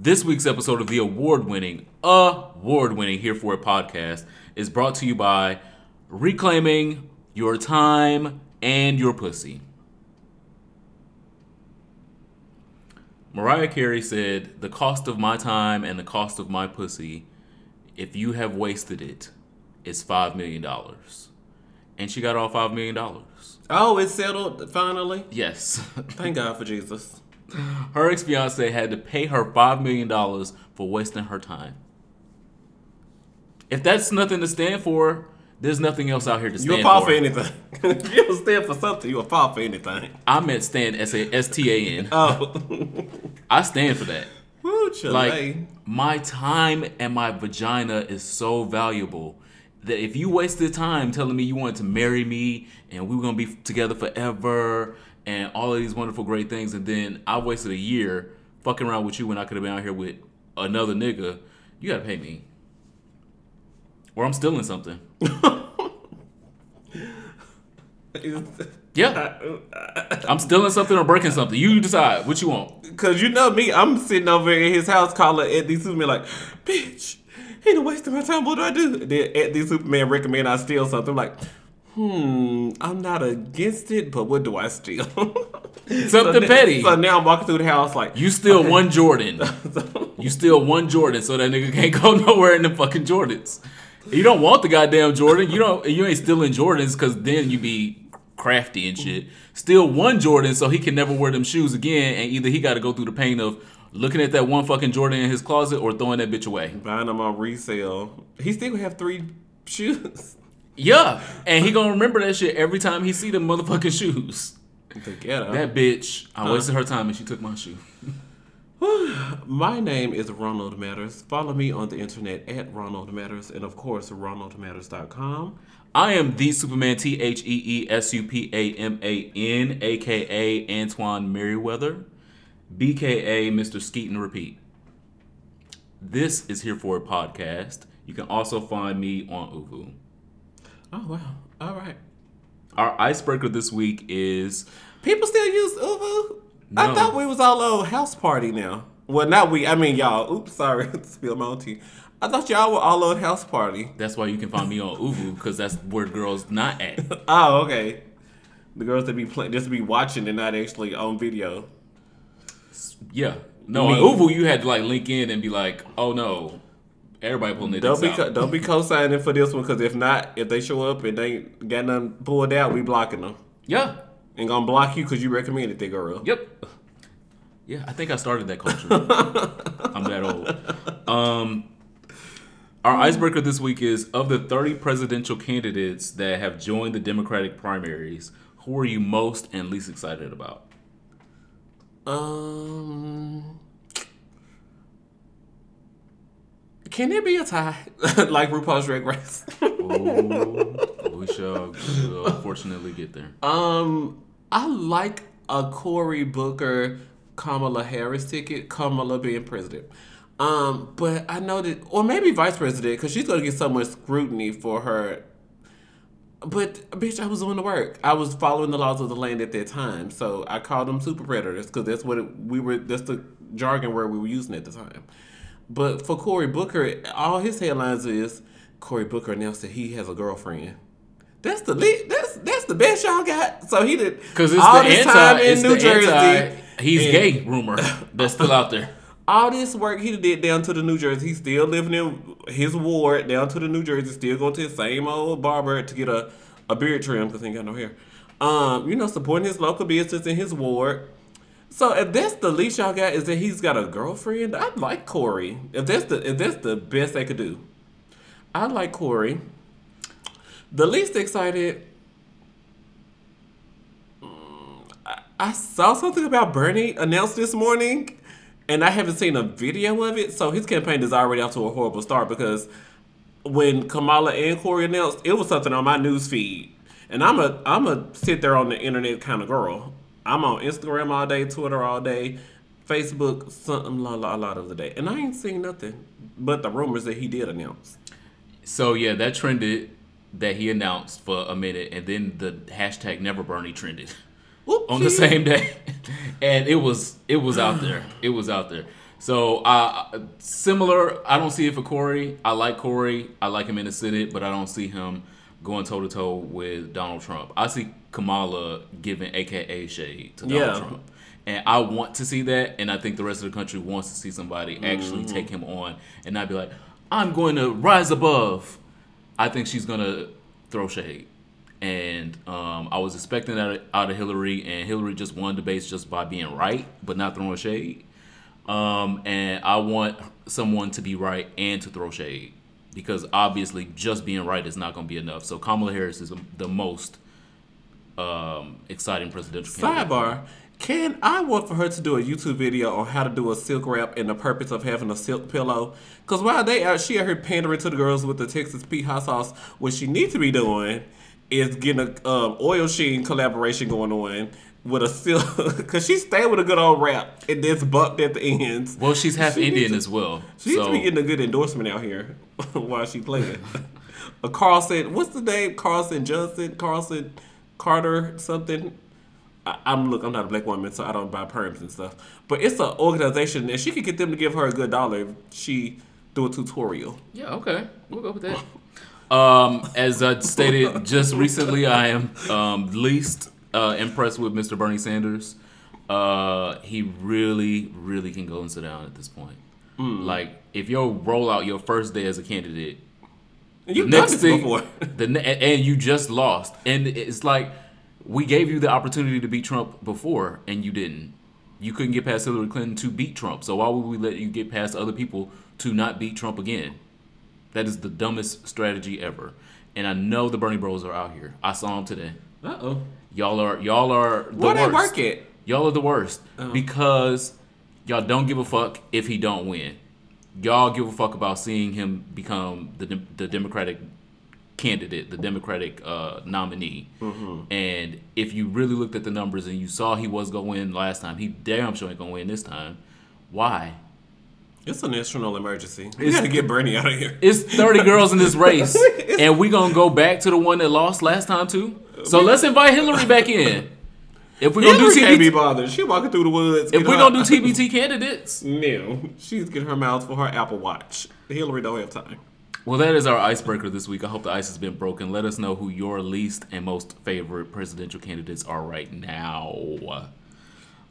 This week's episode of the award winning, award winning Here For It podcast is brought to you by Reclaiming Your Time and Your Pussy. Mariah Carey said, The cost of my time and the cost of my pussy, if you have wasted it, is $5 million. And she got all $5 million. Oh, it's settled finally. Yes. Thank God for Jesus. Her ex fiance had to pay her $5 million for wasting her time. If that's nothing to stand for, there's nothing else out here to stand for. You'll fall for. for anything. if you don't stand for something, you'll fall for anything. I meant stand S A S T A N. Oh. I stand for that. Woo. Like my time and my vagina is so valuable that if you wasted time telling me you wanted to marry me and we were gonna be together forever and all of these wonderful great things, and then I've wasted a year fucking around with you when I could have been out here with another nigga, you gotta pay me. Or I'm stealing something. Yeah. I'm stealing something or breaking something. You decide what you want. Cause you know me, I'm sitting over in his house calling Eddie Superman like, bitch, he done wasted my time. What do I do? Then Eddie Superman recommend I steal something. I'm like, hmm, I'm not against it, but what do I steal? Something now- petty. So now I'm walking through the house like, You steal okay. one Jordan. You steal one Jordan so that nigga can't go nowhere in the fucking Jordans. You don't want the goddamn Jordan. You don't. You ain't stealing Jordans because then you be crafty and shit. Steal one Jordan so he can never wear them shoes again, and either he got to go through the pain of looking at that one fucking Jordan in his closet or throwing that bitch away. buying them on resale. He still have three shoes. Yeah, and he gonna remember that shit every time he see the motherfucking shoes. That bitch, I wasted her time and she took my shoe. My name is Ronald Matters. Follow me on the internet at Ronald Matters and of course RonaldMatters.com. I am the Superman T H E E S U P A M A N, aka Antoine Merriweather, BKA Mr. Skeet and Repeat. This is Here For a Podcast. You can also find me on ooVoo. Oh wow. All right. Our icebreaker this week is People still use ooVoo? I thought we was all on house party now. Well, not we. I mean, y'all. Oops, sorry. Spill my tea. I thought y'all were all on house party. that's why you can find me on ooVoo because that's where girls not at. Oh, okay. The girls that be playing, just be watching and not actually on video. Yeah. No, on Me. ooVoo you had to like link in and be like, oh no, everybody pulling their Don't be co- don't be co-signing for this one because if not, if they show up and they ain't got nothing pulled out, we blocking them Yeah. and gonna block you because you recommended that girl. Yep. Yeah, I think I started that culture. I'm that old. Um, our icebreaker this week is of the 30 presidential candidates that have joined the Democratic primaries, who are you most and least excited about? Um, can there be a tie like RuPaul's Drag Race? Oh, we shall we'll unfortunately get there. um, I like a Cory Booker, Kamala Harris ticket. Kamala being president. Um, but I know that, or maybe vice president, because she's gonna get so much scrutiny for her. But bitch, I was doing the work. I was following the laws of the land at that time, so I called them super predators because that's what it, we were. That's the jargon word we were using at the time. But for Cory Booker, all his headlines is Cory Booker announced that he has a girlfriend. That's the lead, that's that's the best y'all got. So he did Because it's all the this anti, time in New Jersey. anti, he's and gay rumor that's still out there. All this work he did down to the New Jersey. He's still living in his ward down to the New Jersey. Still going to his same old barber to get a, a beard trim because he ain't got no hair. Um, you know, supporting his local business in his ward. So if that's the least y'all got is that he's got a girlfriend, I like Corey. If that's the if that's the best they could do, I like Corey. The least excited. mm, I- I saw something about Bernie announced this morning, and I haven't seen a video of it. So his campaign is already off to a horrible start because when Kamala and Corey announced, it was something on my news feed, and I'm a I'm a sit there on the internet kind of girl. I'm on Instagram all day, Twitter all day, Facebook something a lot, a lot of the day, and I ain't seen nothing but the rumors that he did announce. So yeah, that trended that he announced for a minute, and then the hashtag Never Bernie trended on the same day, and it was it was out there. It was out there. So uh, similar. I don't see it for Corey. I like Corey. I like him in the Senate, but I don't see him going toe to toe with Donald Trump. I see Kamala giving AKA shade to Donald Yeah. Trump. And I want to see that, and I think the rest of the country wants to see somebody actually Mm-hmm. take him on and not be like, I'm going to rise above. I think she's going to throw shade. And um, I was expecting that out of Hillary, and Hillary just won debates just by being right, but not throwing shade. Um, and I want someone to be right and to throw shade because obviously just being right is not going to be enough. So Kamala Harris is the most um, exciting presidential candidate. Sidebar. Can I want for her to do a YouTube video on how to do a silk wrap and the purpose of having a silk pillow? Because while they out, she out here pandering to the girls with the Texas Pete hot sauce. What she needs to be doing is getting a um, oil sheen collaboration going on with a silk. Because she stayed with a good old wrap and this bumped at the ends. Well, she's half She Indian needs as well. She needs so to be getting a good endorsement out here while she playing. a Carlson, what's the name? Carlson Johnson, Carlson Carter, something. I, I'm look. I'm not a black woman, so I don't buy perms and stuff. But it's an organization, and she could get them to give her a good dollar if she do a tutorial. yeah, okay, we'll go with that. Um, as I stated just recently, I am um, least uh, impressed with Mr. Bernie Sanders. Uh, he really, really can go and sit down at this point. Like, if you roll out your first day as a candidate, And you've next this thing, before. the and you just lost, and it's like we gave you the opportunity to beat Trump before, and you didn't. You couldn't get past Hillary Clinton to beat Trump, so why would we let you get past other people to not beat Trump again? That is the dumbest strategy ever. And I know the Bernie Bros are out here. I saw them today. Uh oh. Y'all are y'all are the Where they worst. work? Y'all are the worst because y'all don't give a fuck if he don't win. Y'all give a fuck about seeing him become the the Democratic candidate, the Democratic uh, nominee. And if you really looked at the numbers and you saw he was gonna win last time, he damn sure ain't gonna win this time. Why? It's a national emergency. We got to get Bernie out of here. It's 30 girls in this race, and we gonna go back to the one that lost last time too. So let's invite Hillary back in. If we're gonna do Hillary can't be TBT, bothered. She walking through the woods. if we're her- gonna do TBT candidates, No, she's getting her mouth for her Apple Watch. Hillary don't have time. well, that is our icebreaker this week. I hope the ice has been broken. Let us know who your least and most favorite presidential candidates are right now.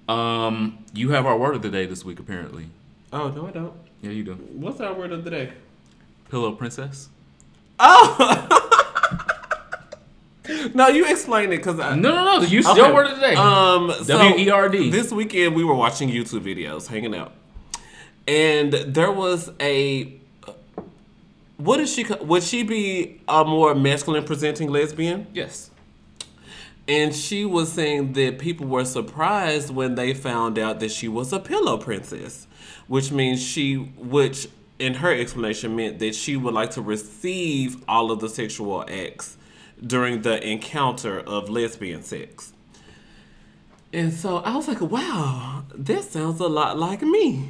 Um, you have our word of the day this week, apparently. Oh no, I don't. Yeah, you do. What's our word of the day? Pillow princess. No, you explain it because I. No, no, no. You Okay. your word of the day. Um, so W-E-R-D. This weekend we were watching YouTube videos, hanging out, and there was a. What is she? Would she be a more masculine presenting lesbian? yes. And she was saying that people were surprised when they found out that she was a pillow princess, which means she, which in her explanation meant that she would like to receive all of the sexual acts during the encounter of lesbian sex. And so I was like, wow, that sounds a lot like me.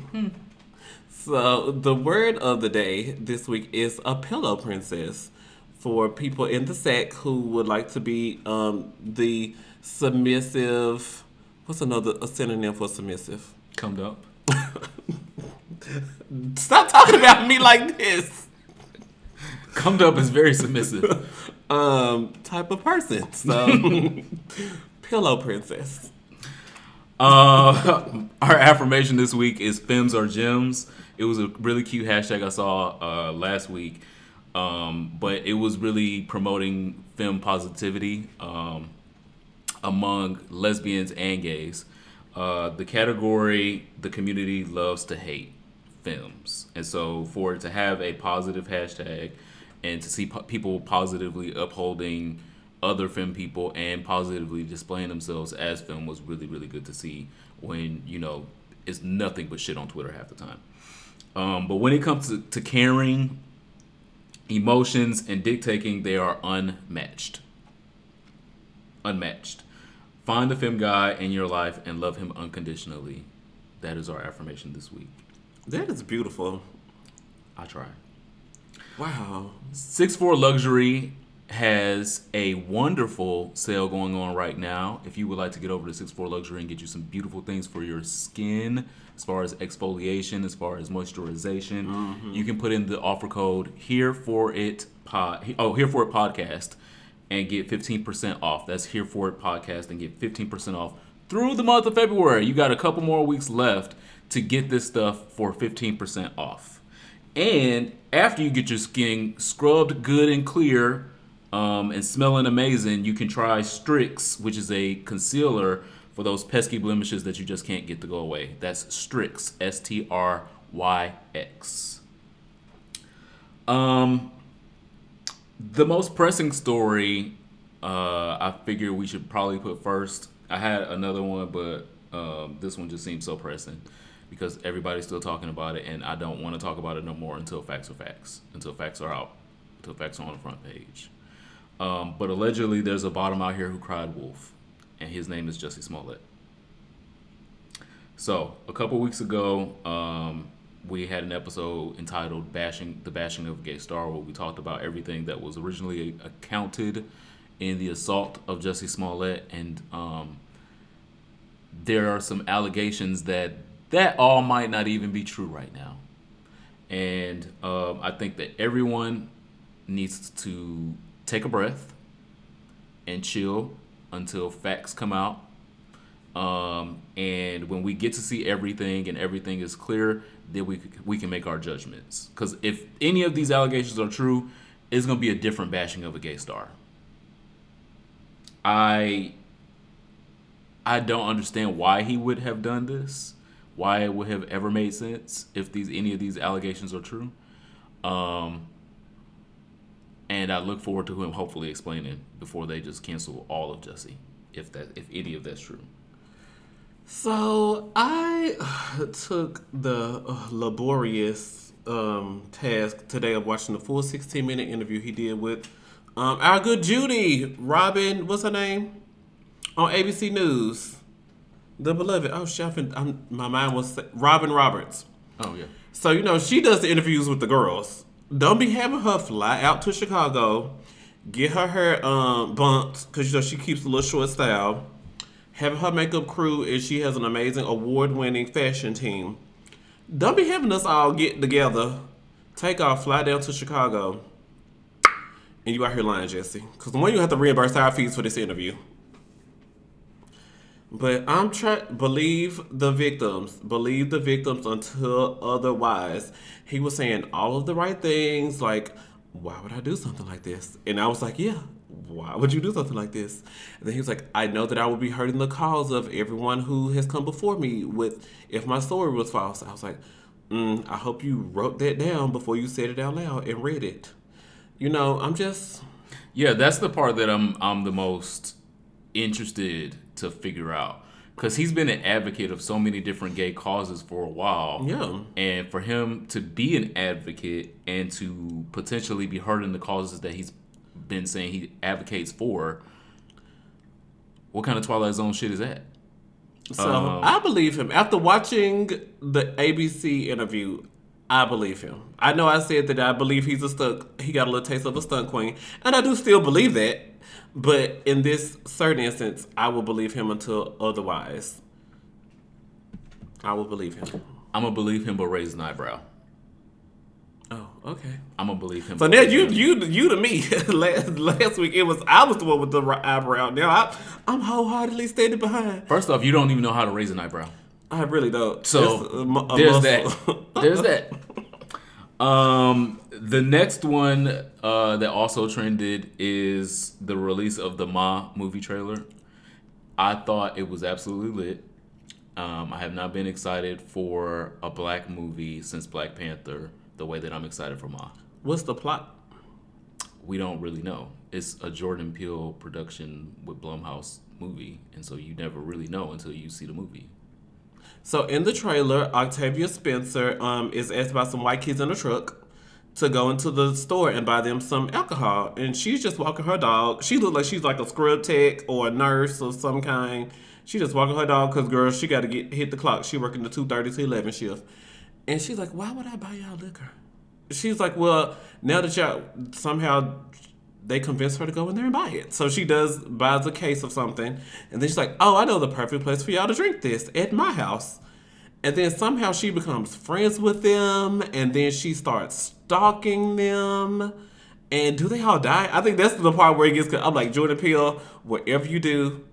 So the word of the day this week is a pillow princess for people in the sack who would like to be um, the submissive. What's another a synonym for submissive? Come up. Stop talking about me like this. Come up is very submissive. Um, type of person. So pillow princess. Uh, our affirmation this week is "Fems are gems." It was a really cute hashtag I saw uh, last week, um, but it was really promoting fem positivity um, among lesbians and gays. Uh, the category the community loves to hate femmes, and so for it to have a positive hashtag and to see po- people positively upholding other femme people and positively displaying themselves as femme was really really good to see when you know it's nothing but shit on twitter half the time. Um, but when it comes to, to caring emotions and dictating they are unmatched. Unmatched. Find the femme guy in your life and love him unconditionally. That is our affirmation this week. That is beautiful. i try Wow. Six four luxury has a wonderful sale going on right now. If you would like to get over to 64 Luxury and get you some beautiful things for your skin, as far as exfoliation, as far as moisturization, Mm-hmm. you can put in the offer code here for it pod. Oh, here for it podcast, and get 15% off. That's here for it podcast and get 15% off through the month of February. You got a couple more weeks left to get this stuff for 15% off. And after you get your skin scrubbed good and clear um, and smelling amazing, you can try Stryx, which is a concealer for those pesky blemishes that you just can't get to go away. That's Stryx, S T R Y X. Um, the most pressing story, uh, I figure we should probably put first. I had another one, but um, this one just seems so pressing because everybody's still talking about it, and I don't want to talk about it no more until facts are facts, until facts are out, until facts are on the front page. Um, but allegedly, there's a bottom out here who cried wolf, and his name is Jussie Smollett. So a couple weeks ago, um, we had an episode entitled "Bashing the Bashing of Gay Star," where we talked about everything that was originally accounted in the assault of Jussie Smollett, and um, there are some allegations that that all might not even be true right now. And um, I think that everyone needs to take a breath and chill until facts come out. Um, and when we get to see everything and everything is clear, then we we can make our judgments. Because if any of these allegations are true, it's gonna be a different bashing of a gay star. I I don't understand why he would have done this. Why it would have ever made sense if these any of these allegations are true. Um, and I look forward to him hopefully explaining before they just cancel all of Jussie, if that if any of that's true. So I took the uh, laborious um, task today of watching the full 16 minute interview he did with um, our good Judy Robin. What's her name on ABC News? The beloved. Oh, shit, I'm, my mind was Robin Roberts. Oh yeah. So you know she does the interviews with the girls. Don't be having her fly out to Chicago, get her hair um, bumped because you know she keeps a little short style. Having her makeup crew and she has an amazing award-winning fashion team. Don't be having us all get together, take off, fly down to Chicago, and you out here lying, Jussie. Because the one, you have to reimburse our fees for this interview. But I'm trying believe the victims, believe the victims until otherwise. He was saying all of the right things, like, why would I do something like this? And I was like, yeah, why would you do something like this? And then he was like, I know that I would be hurting the cause of everyone who has come before me with if my story was false. I was like, mm, I hope you wrote that down before you said it out loud and read it. You know, I'm just Yeah, that's the part that I'm I'm the most interested to figure out because he's been an advocate of so many different gay causes for a while. Yeah. and for him to be an advocate and to potentially be hurting the causes that he's been saying he advocates for. What kind of Twilight Zone shit is that? So Um, I believe him. After watching the ABC interview, I believe him. I know I said that I believe he's a stunt. He got a little taste of a stunt queen, and I do still believe that. But in this certain instance, I will believe him until otherwise. I will believe him. I'm gonna believe him, but raise an eyebrow. Oh, okay. I'm gonna believe him. So now you an- you you to me last last week it was I was the one with the eyebrow. Now I I'm wholeheartedly standing behind. First off, you don't even know how to raise an eyebrow. I really don't. So a a there's muscle. that. There's that. Um, the next one uh, that also trended is the release of the Ma movie trailer. I thought it was absolutely lit. Um, I have not been excited for a black movie since Black Panther the way that I'm excited for Ma. What's the plot? We don't really know. It's a Jordan Peele production with Blumhouse movie, and so you never really know until you see the movie. So in the trailer, Octavia Spencer um, is asked by some white kids in a truck to go into the store and buy them some alcohol, and she's just walking her dog. She looks like she's like a scrub tech or a nurse of some kind. She just walking her dog because girl, she got to get hit the clock. She working the two thirty to eleven shift, and she's like, "Why would I buy y'all liquor?" She's like, "Well, now that y'all somehow they convince her to go in there and buy it. So she does buys a case of something, and then she's like, "Oh, I know the perfect place for y'all to drink this at my house." And then somehow she becomes friends with them, and then she starts stalking them. And do they all die? I think that's the part where it gets. I'm like Jordan Peele. Whatever you do,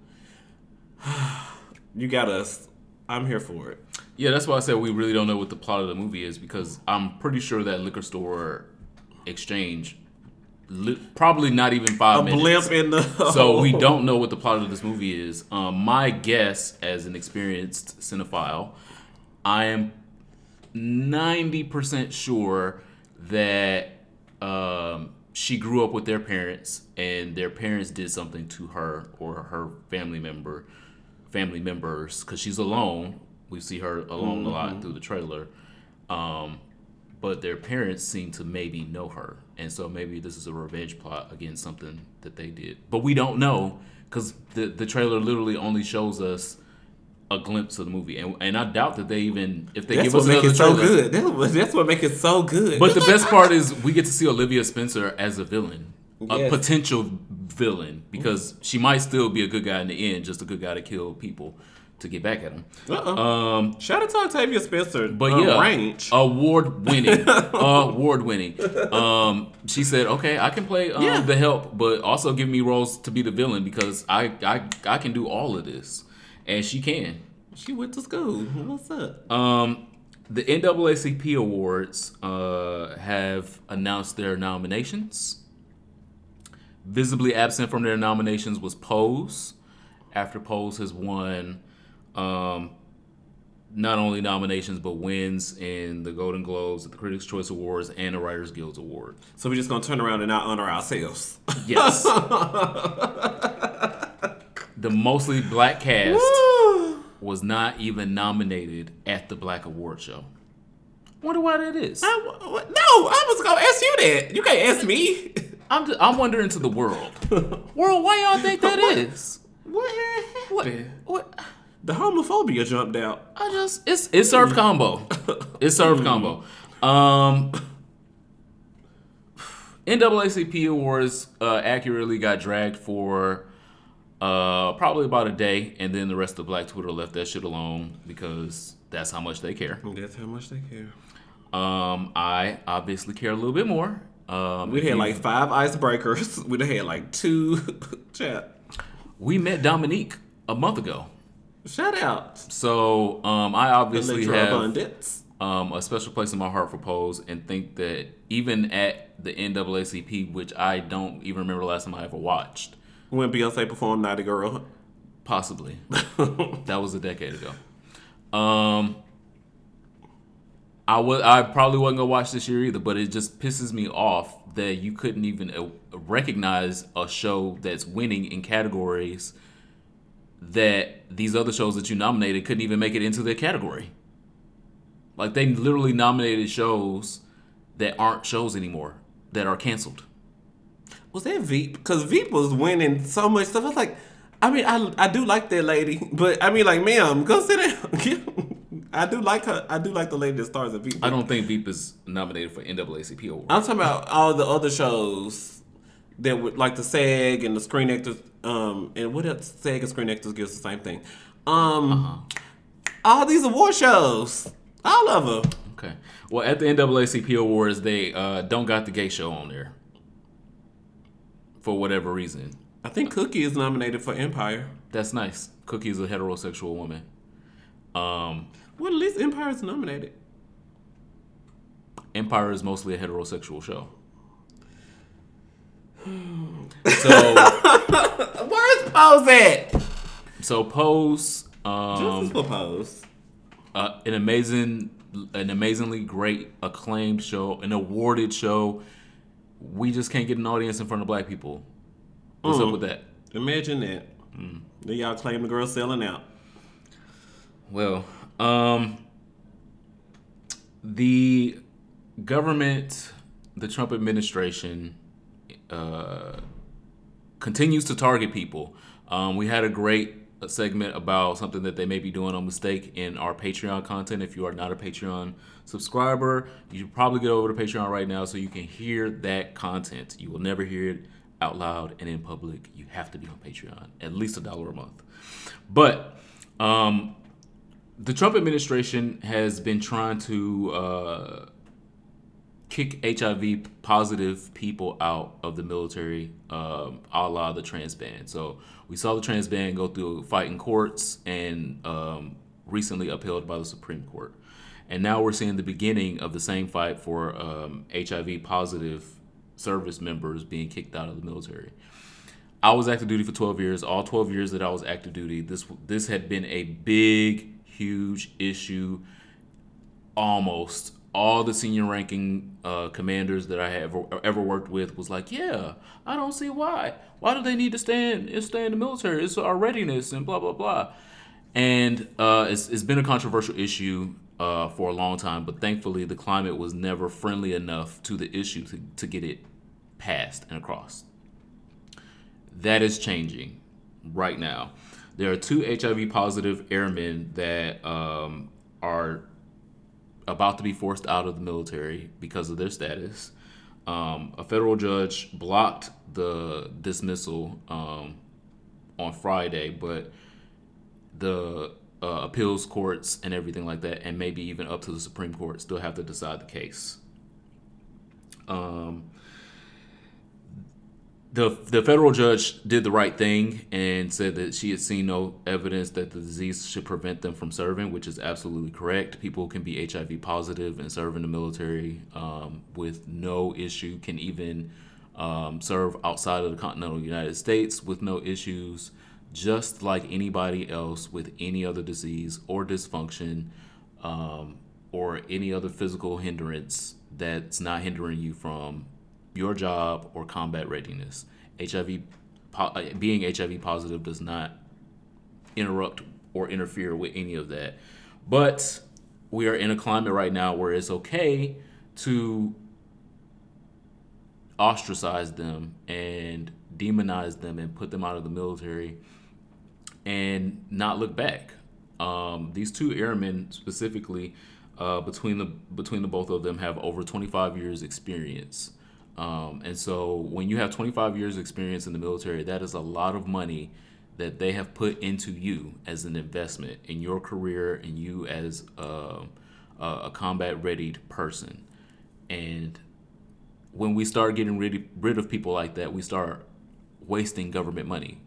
you got us. I'm here for it. Yeah, that's why I said we really don't know what the plot of the movie is because I'm pretty sure that liquor store exchange, li- probably not even five A minutes. blimp in the. so we don't know what the plot of this movie is. Um, my guess, as an experienced cinephile, I am ninety percent sure that um, she grew up with their parents, and their parents did something to her or her family member, family members, because she's alone. We see her alone a lot through the trailer. Um, but their parents seem to maybe know her, and so maybe this is a revenge plot against something that they did. But we don't know because the the trailer literally only shows us a glimpse of the movie, and and I doubt that they even if they That's give us what makes another it so good. That's what, that's what makes it so good. But the best part is we get to see Olivia Spencer as a villain, a Yes. potential villain, because she might still be a good guy in the end, just a good guy to kill people to get back at them. Uh-uh. Um, Shout out to Octavia Spencer. but uh, yeah, range. award winning, award winning. Um, she said, "Okay, I can play um, Yeah. the help, but also give me roles to be the villain because I I I can do all of this." And she can. She went to school. What's up? Um, the NAACP awards uh, have announced their nominations. Visibly absent from their nominations was Pose, after Pose has won um, not only nominations but wins in the Golden Globes, the Critics' Choice Awards, and the Writers Guild Award. So we're just gonna turn around and not honor ourselves. Yes. the mostly black cast was not even nominated at the Black Award Show. Wonder why that is. I, what? No, I was gonna ask you that. You can't ask me. I'm just, I'm wondering to the world. World, why y'all think that is? What What? happened? What? The homophobia jumped out. I just it's it's served combo. It's served combo. Um NAACP awards uh, accurately got dragged for uh, probably about a day, and then the rest of Black Twitter left that shit alone because that's how much they care. That's how much they care. Um, I obviously care a little bit more. Um, We had like five icebreakers. We'd have had like two. Chat. we met Dominique a month ago, Shout out. so um, I obviously have abundance. um, a special place in my heart for Pose, and think that even at the NAACP, which I don't even remember the last time I ever watched, When Beyonce performed Naughty Girl. possibly that was a decade ago. Um, I was I probably wasn't gonna watch this year either, but it just pisses me off that you couldn't even uh, recognize a show that's winning in categories that these other shows that you nominated couldn't even make it into their category. Like they literally nominated shows that aren't shows anymore that are canceled. Was that Veep? Because Veep was winning so much stuff. I was like, I mean, I, I do like that lady, but I mean, like, ma'am, go sit down. I do like her. I do like the lady that stars in Veep. I don't think Veep is nominated for NAACP award. I'm talking about all the other shows that would like the SAG and the Screen Actors, um, and what else? SAG and Screen Actors gives the same thing. Um, all these award shows, all of them. Okay. Well, at the NAACP awards, they uh, don't got the gay show on there for whatever reason. I think Cookie is nominated for Empire. That's nice. Cookie is a heterosexual woman. Um, Well, at least Empire is nominated. Empire is mostly a heterosexual show. So, Where's Pose at? so Pose, um, Justice for Pose. uh, an amazing, an amazingly great, acclaimed show, an awarded show. We just can't get an audience in front of black people. What's up with that? Imagine that. Then y'all claim the girl selling out. Well, um, the government, the Trump administration, uh, continues to target people. Um, we had a great segment about something that they may be doing on mistake in our Patreon content. If you are not a Patreon subscriber, you should probably get over to Patreon right now so you can hear that content. You will never hear it out loud and in public, you have to be on Patreon, at least a dollar a month. But um, the Trump administration has been trying to uh, kick HIV positive people out of the military, um, a la the trans ban. So we saw the trans ban go through a fight in courts and um, recently upheld by the Supreme Court. And now we're seeing the beginning of the same fight for um, HIV positive service members being kicked out of the military. I was active duty for 12 years. All 12 years that I was active duty, this this had been a big, huge issue. Almost all the senior ranking uh, commanders that I have ever, worked with was like, "Yeah, I don't see why. Why do they need to stay in, stay in the military? It's our readiness and blah blah blah." And uh, it's, it's been a controversial issue uh, for a long time, but thankfully the climate was never friendly enough to the issue to, to get it passed and across. That is changing right now. There are two HIV positive airmen that um, are about to be forced out of the military because of their status. Um, a federal judge blocked the dismissal um, on Friday, but the uh, appeals courts and everything like that, and maybe even up to the Supreme Court, still have to decide the case. Um, the the federal judge did the right thing and said that she had seen no evidence that the disease should prevent them from serving, which is absolutely correct. People can be HIV positive and serve in the military um, with no issue. Can even um, serve outside of the continental United States with no issues, just like anybody else with any other disease or dysfunction um, or any other physical hindrance that's not hindering you from your job or combat readiness. HIV, uh, being HIV positive does not interrupt or interfere with any of that. But we are in a climate right now where it's okay to ostracize them and demonize them and put them out of the military and not look back. Um, these two airmen specifically, uh, between the between the both of them, have over 25 years experience. Um, and so when you have 25 years experience in the military, that is a lot of money that they have put into you as an investment in your career and you as a, a combat ready person. And when we start getting rid, rid of people like that, we start wasting government money.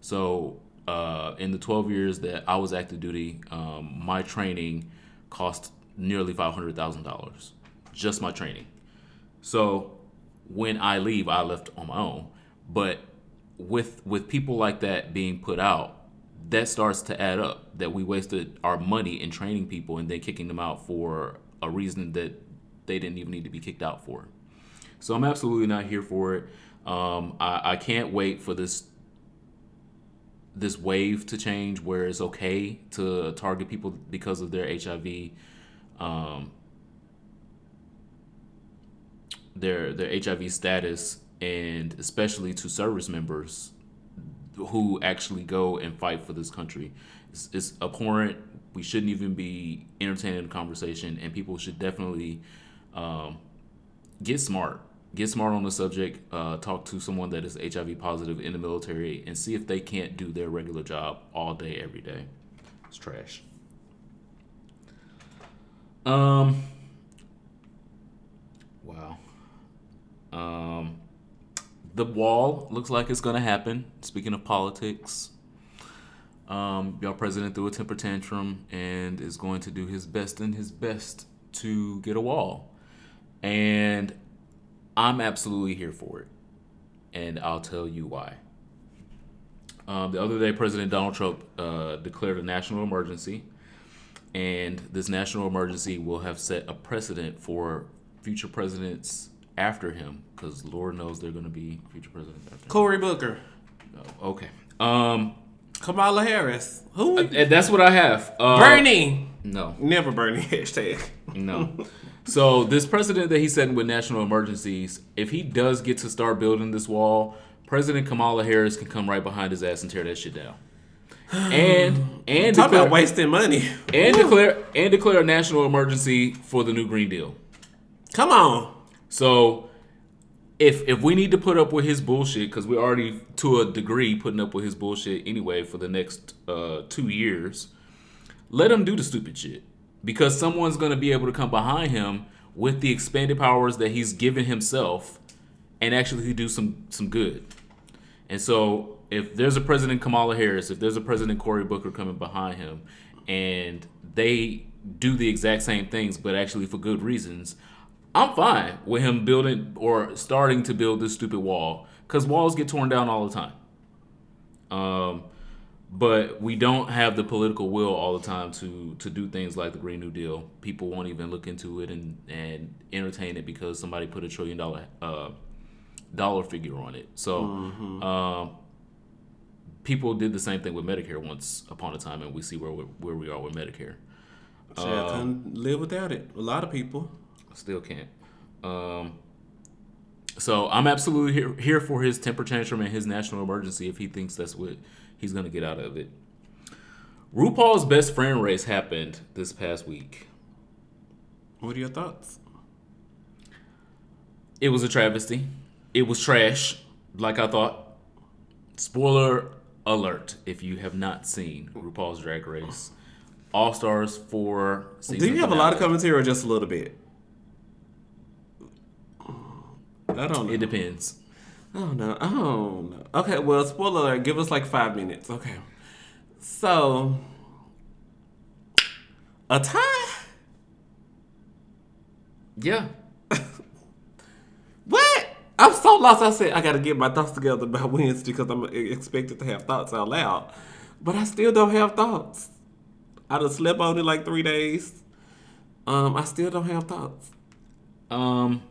So uh, in the 12 years that I was active duty, um, my training cost nearly $500,000. Just my training. So when I leave, I left on my own. But with with people like that being put out, that starts to add up. That we wasted our money in training people and then kicking them out for a reason that they didn't even need to be kicked out for. So I'm absolutely not here for it. Um, I, I can't wait for this this wave to change where it's okay to target people because of their HIV um, their their HIV status and especially to service members who actually go and fight for this country. It's, it's abhorrent. We shouldn't even be entertaining the conversation, and people should definitely um, get smart. Get smart on the subject. Uh, talk to someone that is HIV positive in the military, and see if they can't do their regular job all day, every day. It's trash. Um. Wow. Um, the wall looks like it's going to happen. Speaking of politics, um, y'all president threw a temper tantrum and is going to do his best and his best to get a wall. And I'm absolutely here for it. And I'll tell you why. Um, the other day, President Donald Trump uh, declared a national emergency. And this national emergency will have set a precedent for future presidents after him, because Lord knows they're going to be future after him. Cory Booker, Oh, okay. Um, Kamala Harris, who? and that's what I have. Uh, Bernie. No, Never Bernie hashtag. no. so this president that he's setting with national emergencies, if he does get to start building this wall, President Kamala Harris can come right behind his ass and tear that shit down. And and Talk declare, about wasting money. and Woo. declare and declare a national emergency for the new Green Deal. Come on. So if if we need to put up with his bullshit because we're already to a degree putting up with his bullshit anyway for the next uh, two years, let him do the stupid shit because someone's gonna be able to come behind him with the expanded powers that he's given himself and actually do some some good. And so if there's a president Kamala Harris, if there's a president Cory Booker coming behind him, and they do the exact same things but actually for good reasons, I'm fine with him building or starting to build this stupid wall because walls get torn down all the time. Um, but we don't have the political will all the time to to do things like the Green New Deal. People won't even look into it and and entertain it because somebody put a trillion dollar uh, dollar figure on it. So. Um, people did the same thing with Medicare once upon a time, and we see where we, where we are with Medicare. I couldn't live without it. A lot of people. Still can't. Um, so I'm absolutely here, here for his temper tantrum and his national emergency if he thinks that's what he's gonna get out of it. RuPaul's best friend race happened this past week. What are your thoughts? It was a travesty. It was trash, like I thought. Spoiler alert if you have not seen RuPaul's Drag Race. All Stars 4 season Do you have a lot of finale. commentary or just a little bit? I don't know. It depends. I don't know. I don't know. Okay, well, spoiler alert. Give us like five minutes. Okay. So, a tie? Yeah. What? I'm so lost. I said I got to get my thoughts together by Wednesday because I'm expected to have thoughts out loud. But I still don't have thoughts. I done slept on it like three days. Um, I still don't have thoughts. Um,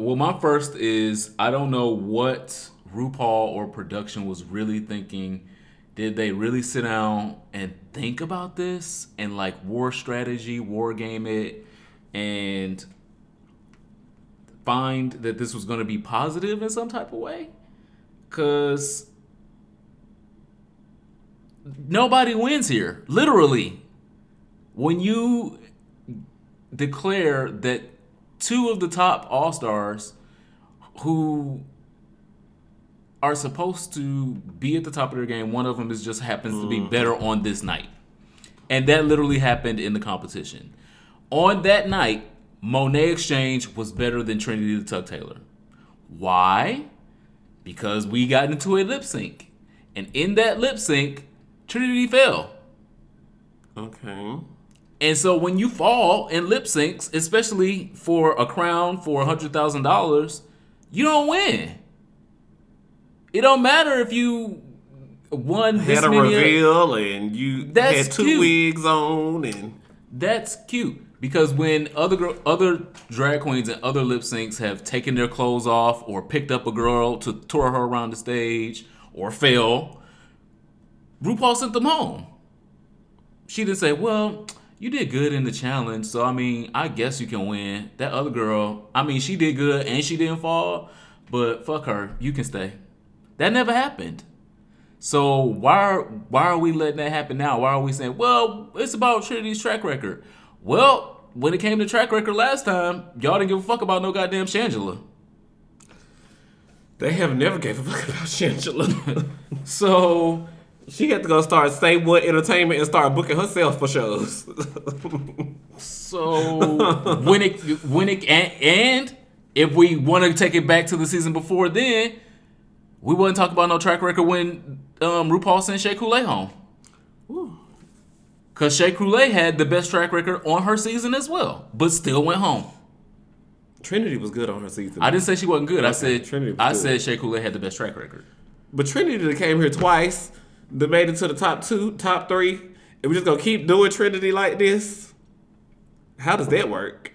well, my first is I don't know what RuPaul or production was really thinking. Did they really sit down and think about this and like war strategy, war game it, and find that this was going to be positive in some type of way? Because nobody wins here, literally. When you declare that two of the top all stars who are supposed to be at the top of their game, one of them is just happens to be mm. better on this night. And that literally happened in the competition. On that night, Monét X Change was better than Trinity the Tuck Taylor. Why? Because we got into a lip sync. And in that lip sync, Trinity fell. Okay. And so when you fall in lip syncs, especially for a crown for a hundred thousand dollars, you don't win. It don't matter if you won this Had a many. reveal and you That's had two cute. wigs on and That's cute because when other girl, other drag queens and other lip syncs have taken their clothes off or picked up a girl to tour her around the stage or fell, RuPaul sent them home. She didn't say, "Well, you did good in the challenge, so I mean, I guess you can win." That other girl, I mean, she did good and she didn't fall, but fuck her, you can stay. That never happened. So why are, why are we letting that happen now? Why are we saying, well, it's about Trinity's track record? Well, when it came to track record last time, y'all didn't give a fuck about no goddamn Shangela. they have never gave a fuck about Shangela. So she had to go start Say What Entertainment and start booking herself for shows. so when it when and, and if we want to take it back to the season before then, we wouldn't talk about no track record when um, RuPaul sent Shea Coulee home. Cause Shea Coulee had the best track record on her season as well, but still went home. Trinity was good on her season. I didn't say she wasn't good. I said Trinity was I good. said Shea Coulee had the best track record. But Trinity came here twice, that made it to the top two, top three, and we just gonna keep doing Trinity like this. How does that work?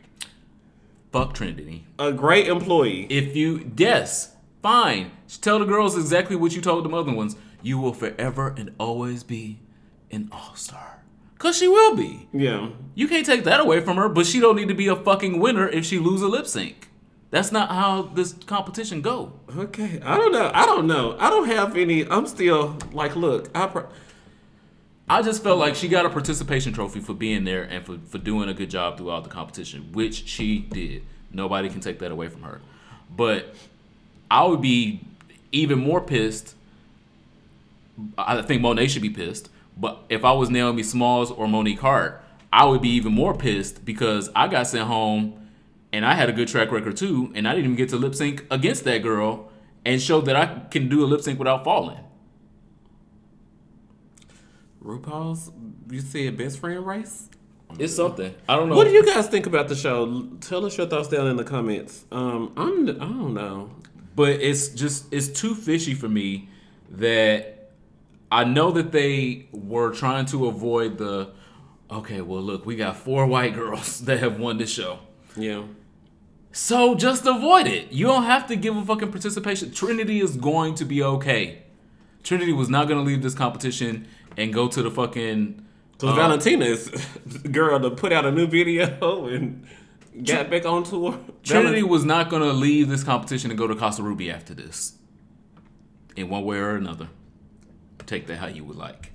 Fuck Trinity. A great employee. If you yes, fine. Just Tell the girls exactly what you told the other ones. You will forever and always be an all star. Cause she will be. Yeah. You can't take that away from her, but she don't need to be a fucking winner if she lose a lip sync. That's not how this competition go. Okay. I don't know. I don't know. I don't have any. I'm still like, look. I. Pro- I just felt like she got a participation trophy for being there and for, for doing a good job throughout the competition, which she did. Nobody can take that away from her. But I would be even more pissed. I think Monet should be pissed. But if I was Naomi Smalls or Monique Heart, I would be even more pissed because I got sent home and I had a good track record too, and I didn't even get to lip sync against that girl and show that I can do a lip sync without falling. RuPaul's, you said best friend race? It's something. I don't know. What do you guys think about the show? Tell us your thoughts down in the comments. Um, I'm, I don't know. but it's just it's too fishy for me that I know that they were trying to avoid the okay, well look, we got four white girls that have won this show. Yeah. So just avoid it. You don't have to give a fucking participation. Trinity is going to be okay. Trinity was not going to leave this competition and go to the fucking So uh, Valentina is the girl to put out a new video and got back on tour. Trinity was not going to leave this competition and go to Casa Ruby after this. In one way or another. Take that how you would like.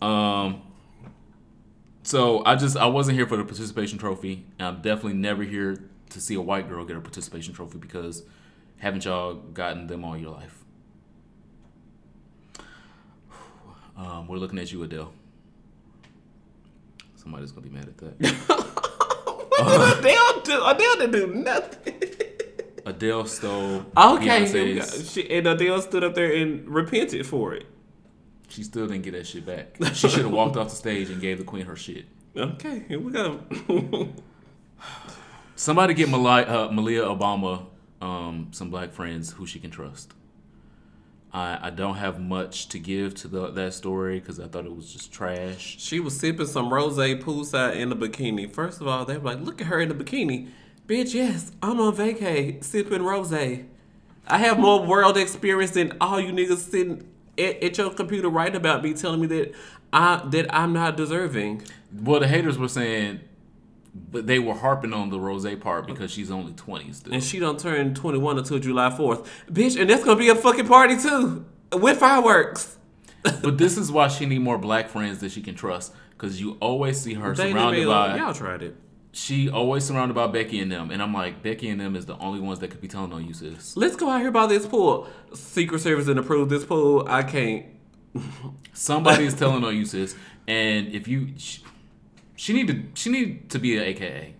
Um so I just I wasn't here for the participation trophy. And I'm definitely never here to see a white girl get a participation trophy because haven't y'all gotten them all your life? Um, we're looking at you, Adele. Somebody's gonna be mad at that. what did Adele do? Adele didn't do nothing. Adele stole Okay. Beyonce's She, and Adele stood up there and repented for it. She still didn't get that shit back. She should have walked off the stage and gave the queen her shit. Okay, here we go. Somebody get Malia, uh, Malia Obama um, some black friends who she can trust. I, I don't have much to give to the, that story because I thought it was just trash. she was sipping some rose poolside in a bikini. First of all, they were like, look at her in the bikini. Bitch, yes, I'm on vacay sipping rose. I have more world experience than all you niggas sitting at, at your computer writing about me, telling me that I that I'm not deserving. Well, the haters were saying, but they were harping on the Rose part because she's only 20 still. And she don't turn 21 until July 4th. Bitch, and that's gonna be a fucking party too. With fireworks. but this is why she need more black friends that she can trust because you always see her They surrounded by. Y'all tried it. She always surrounded by Becky and them, and I'm like, Becky and them is the only ones that could be telling on you, sis. Let's go out here by this pool. Secret Service didn't approve this pool. I can't. Somebody is telling on you, sis. And if you, she, she need to, she need to be an AKA,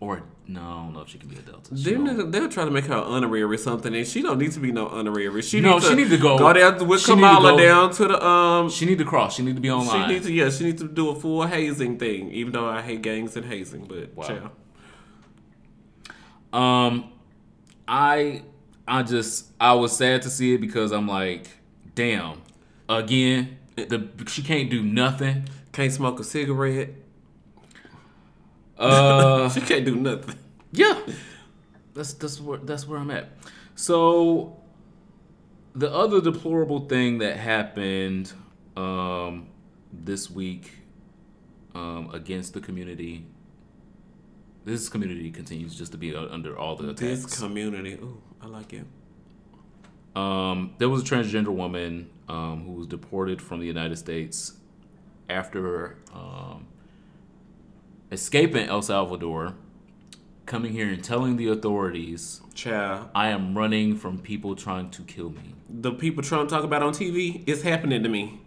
or no, I don't know if she can be a Delta. She They're, don't- not- they'll try to make her honorary or something, and she don't need to be no honorary. She No, need to she need to go- go down with she need to Kamala go- down to the um. She need to cross. She need to be She online. needs to yeah. She needs to do a full hazing thing. Even though I hate gangs and hazing, but Wow. child. Um, I I just I was sad to see it because I'm like, damn, again, the she can't do nothing. Can't smoke a cigarette. Uh, She can't do nothing. yeah, that's that's where that's where I'm at. So, the other deplorable thing that happened um this week um against the community. This community continues just to be under all the attacks. This community. Ooh, I like it. Um, there was a transgender woman um, who was deported from the United States after um, escaping El Salvador, coming here and telling the authorities, Child. "I am running from people trying to kill me." The people Trump talk about on TV, it's happening to me.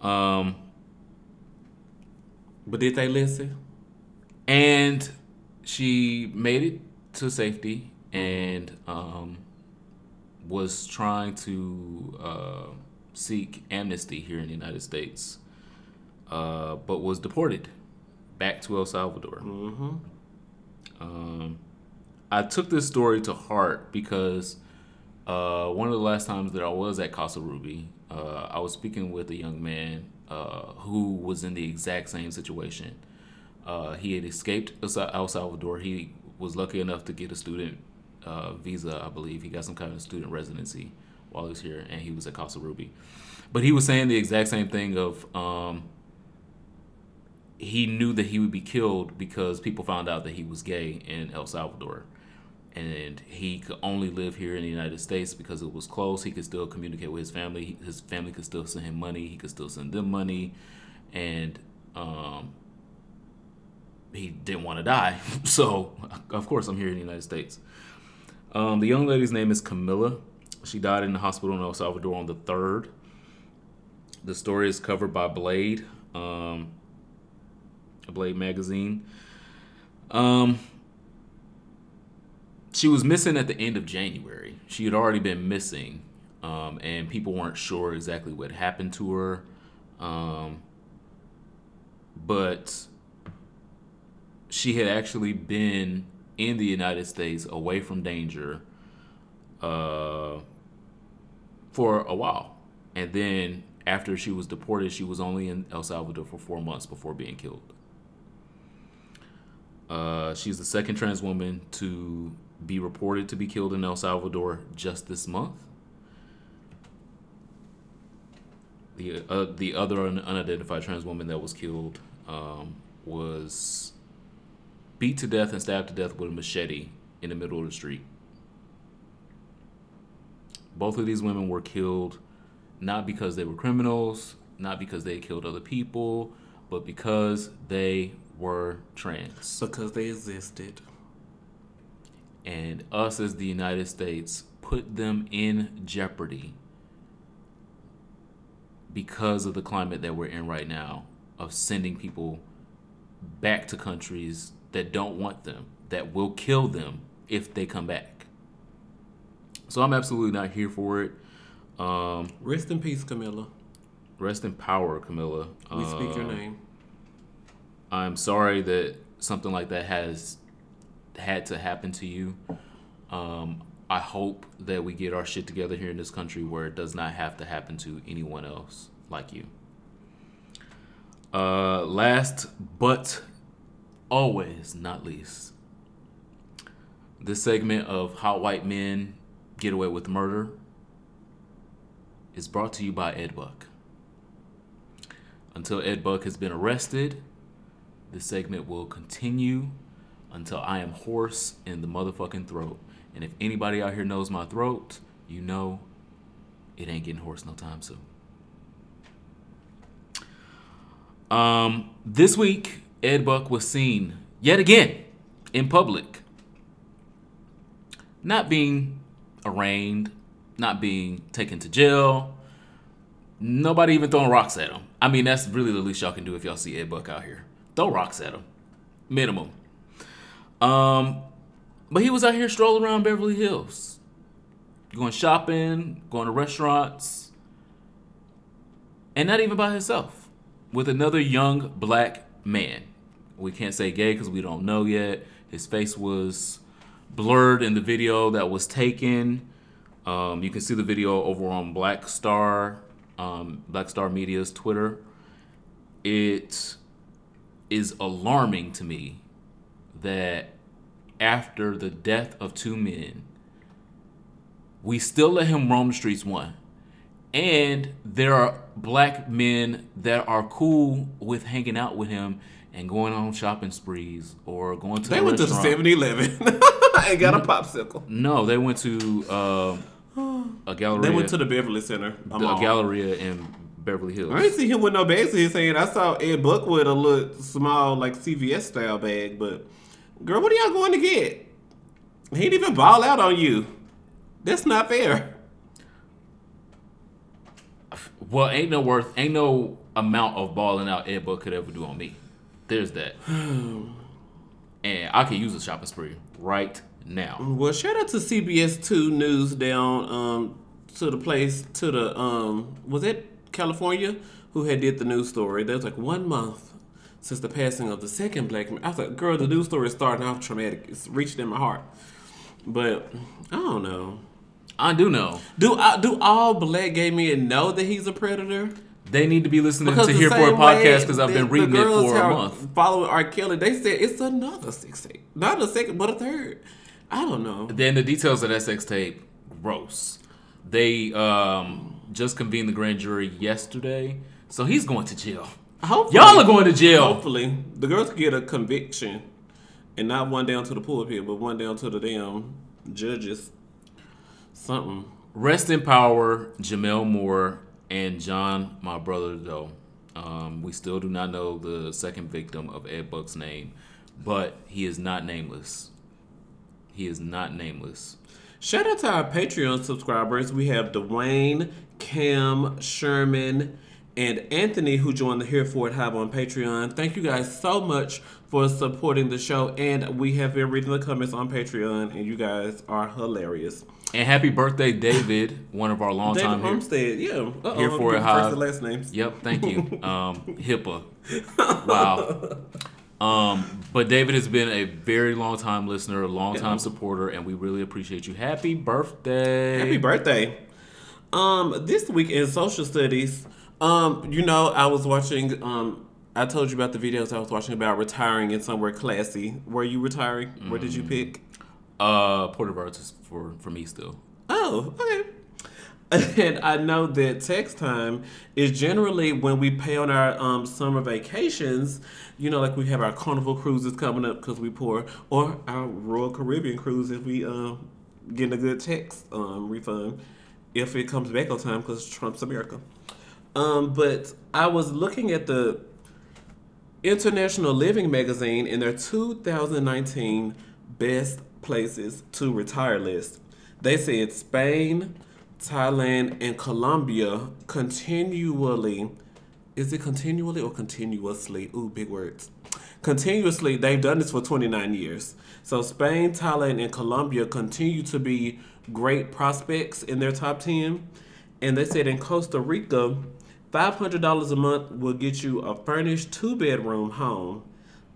Um, But did they listen? and she made it to safety and um, was trying to uh, seek amnesty here in the United States, uh, but was deported back to El Salvador. Mm-hmm. Um, I took this story to heart because uh, one of the last times that I was at Casa Ruby, uh, I was speaking with a young man uh, who was in the exact same situation. Uh, he had escaped El Sa- Salvador. He was lucky enough to get a student uh, visa, I believe. He got some kind of student residency while he was here, and he was at Casa Ruby. But he was saying the exact same thing of um, he knew that he would be killed because people found out that he was gay in El Salvador. And he could only live here in the United States because it was close. He could still communicate with his family. His family could still send him money. He could still send them money. And um, he didn't want to die. So of course, I'm here in the United States. Um, the young lady's name is Camilla. She died in the hospital in El Salvador on the 3rd. The story is covered by Blade, um, Blade magazine. Um, she was missing at the end of January. She had already been missing, um, and people weren't sure exactly what happened to her. Um, but she had actually been in the United States away from danger uh, for a while. And then after she was deported, she was only in El Salvador for four months before being killed. Uh, she's the second trans woman to be reported to be killed in El Salvador just this month. The uh, the other un- unidentified trans woman that was killed um, was beat to death and stabbed to death with a machete in the middle of the street. Both of these women were killed not because they were criminals, not because they killed other people, but because they were trans. Because they existed. And us as the United States put them in jeopardy because of the climate that we're in right now of sending people back to countries that don't want them, that will kill them if they come back. So I'm absolutely not here for it. Um, Rest in peace, Camilla. rest in power, Camilla. We speak your Um, name. I'm sorry that something like that has had to happen to you. Um, I hope that we get our shit together here in this country where it does not have to happen to anyone else like you. Uh, last but always not least, this segment of Hot White Men Get Away with Murder is brought to you by Ed Buck. Until Ed Buck has been arrested, this segment will continue until I am hoarse in the motherfucking throat. And if anybody out here knows my throat, you know it ain't getting hoarse no time soon. Um, this week, Ed Buck was seen yet again in public, not being arraigned, not being taken to jail, nobody even throwing rocks at him. I mean, that's really the least y'all can do if y'all see Ed Buck out here. Throw rocks at him, minimum. Um, but he was out here strolling around Beverly Hills, going shopping, going to restaurants, and not even by himself, with another young black man. We can't say gay because we don't know yet. His face was blurred in the video that was taken. Um, you can see the video over on Black Star, um, Black Star Media's Twitter. It is alarming to me that after the death of two men, we still let him roam the streets one. And there are black men that are cool with hanging out with him and going on shopping sprees or going to They the went to the 7 Eleven and got a popsicle. No, they went to uh, a gallery. They went to the Beverly Center. the I'm all. Galleria in Beverly Hills. I ain't see him with no bags in his hand. I saw Ed Buck with a little small, like CVS style bag. But, girl, what are y'all going to get? He didn't even ball out on you. That's not fair. Well, ain't no worth, ain't no amount of balling out Ed Buck could ever do on me. There's that. and I could use a shopping spree right now. Well, shout out to CBS Two News down um, to the place to the um, was it California who had did the news story. There was like one month since the passing of the second black man. I was like, girl, the news story is starting off traumatic. It's reaching in my heart. But I don't know. I do know Do I, do all black gay men know that he's a predator? they need to be listening to the Here for it podcast because I've been reading it for a month. Following R. Kelly, they said it's another six tape, not a second, but a third. I don't know. Then the details of that sex tape, gross. They um, just convened the grand jury yesterday, so he's going to jail. Hopefully, Y'all are going to jail. Hopefully, the girls get a conviction, and not one down to the pulpit, but one down to the damn judges. Something. Rest in power, Gemmel Moore and John, my brother. Though um, we still do not know the second victim of Ed Buck's name, but he is not nameless. He is not nameless. Shout out to our Patreon subscribers. We have Dwayne, Cam, Sherman, and Anthony who joined the Here For It Hive on Patreon. Thank you guys so much for supporting the show. And we have been reading the comments on Patreon, and you guys are hilarious. And happy birthday, David, one of our David longtime here. Homestead, yeah. Uh-oh, Here For It first Hive. and last names. Yep, thank you. Um, HIPAA. Wow. Um, but David has been a very long time listener, a long time supporter, and we really appreciate you. Happy birthday. Happy birthday. Um, this week in social studies, um, you know, I was watching um I told you about the videos I was watching about retiring in somewhere classy. Were you retiring? Where did you Mm. pick? Uh, Port of Arts is for, for me still. Oh, okay. And I know that text time is generally when we pay on our um, summer vacations. You know, like we have our Carnival cruises coming up because we poor, or our Royal Caribbean cruise if we um, getting a good tax um, refund if it comes back on time because Trump's America. Um, but I was looking at the International Living Magazine in their 2019 Best Places to Retire list. They said Spain, Thailand, and Colombia continually. Is it continually or continuously? Ooh, big words. Continuously, they've done this for 29 years. So Spain, Thailand, and Colombia continue to be great prospects in their top 10. And they said in Costa Rica, $500 a month will get you a furnished two bedroom home,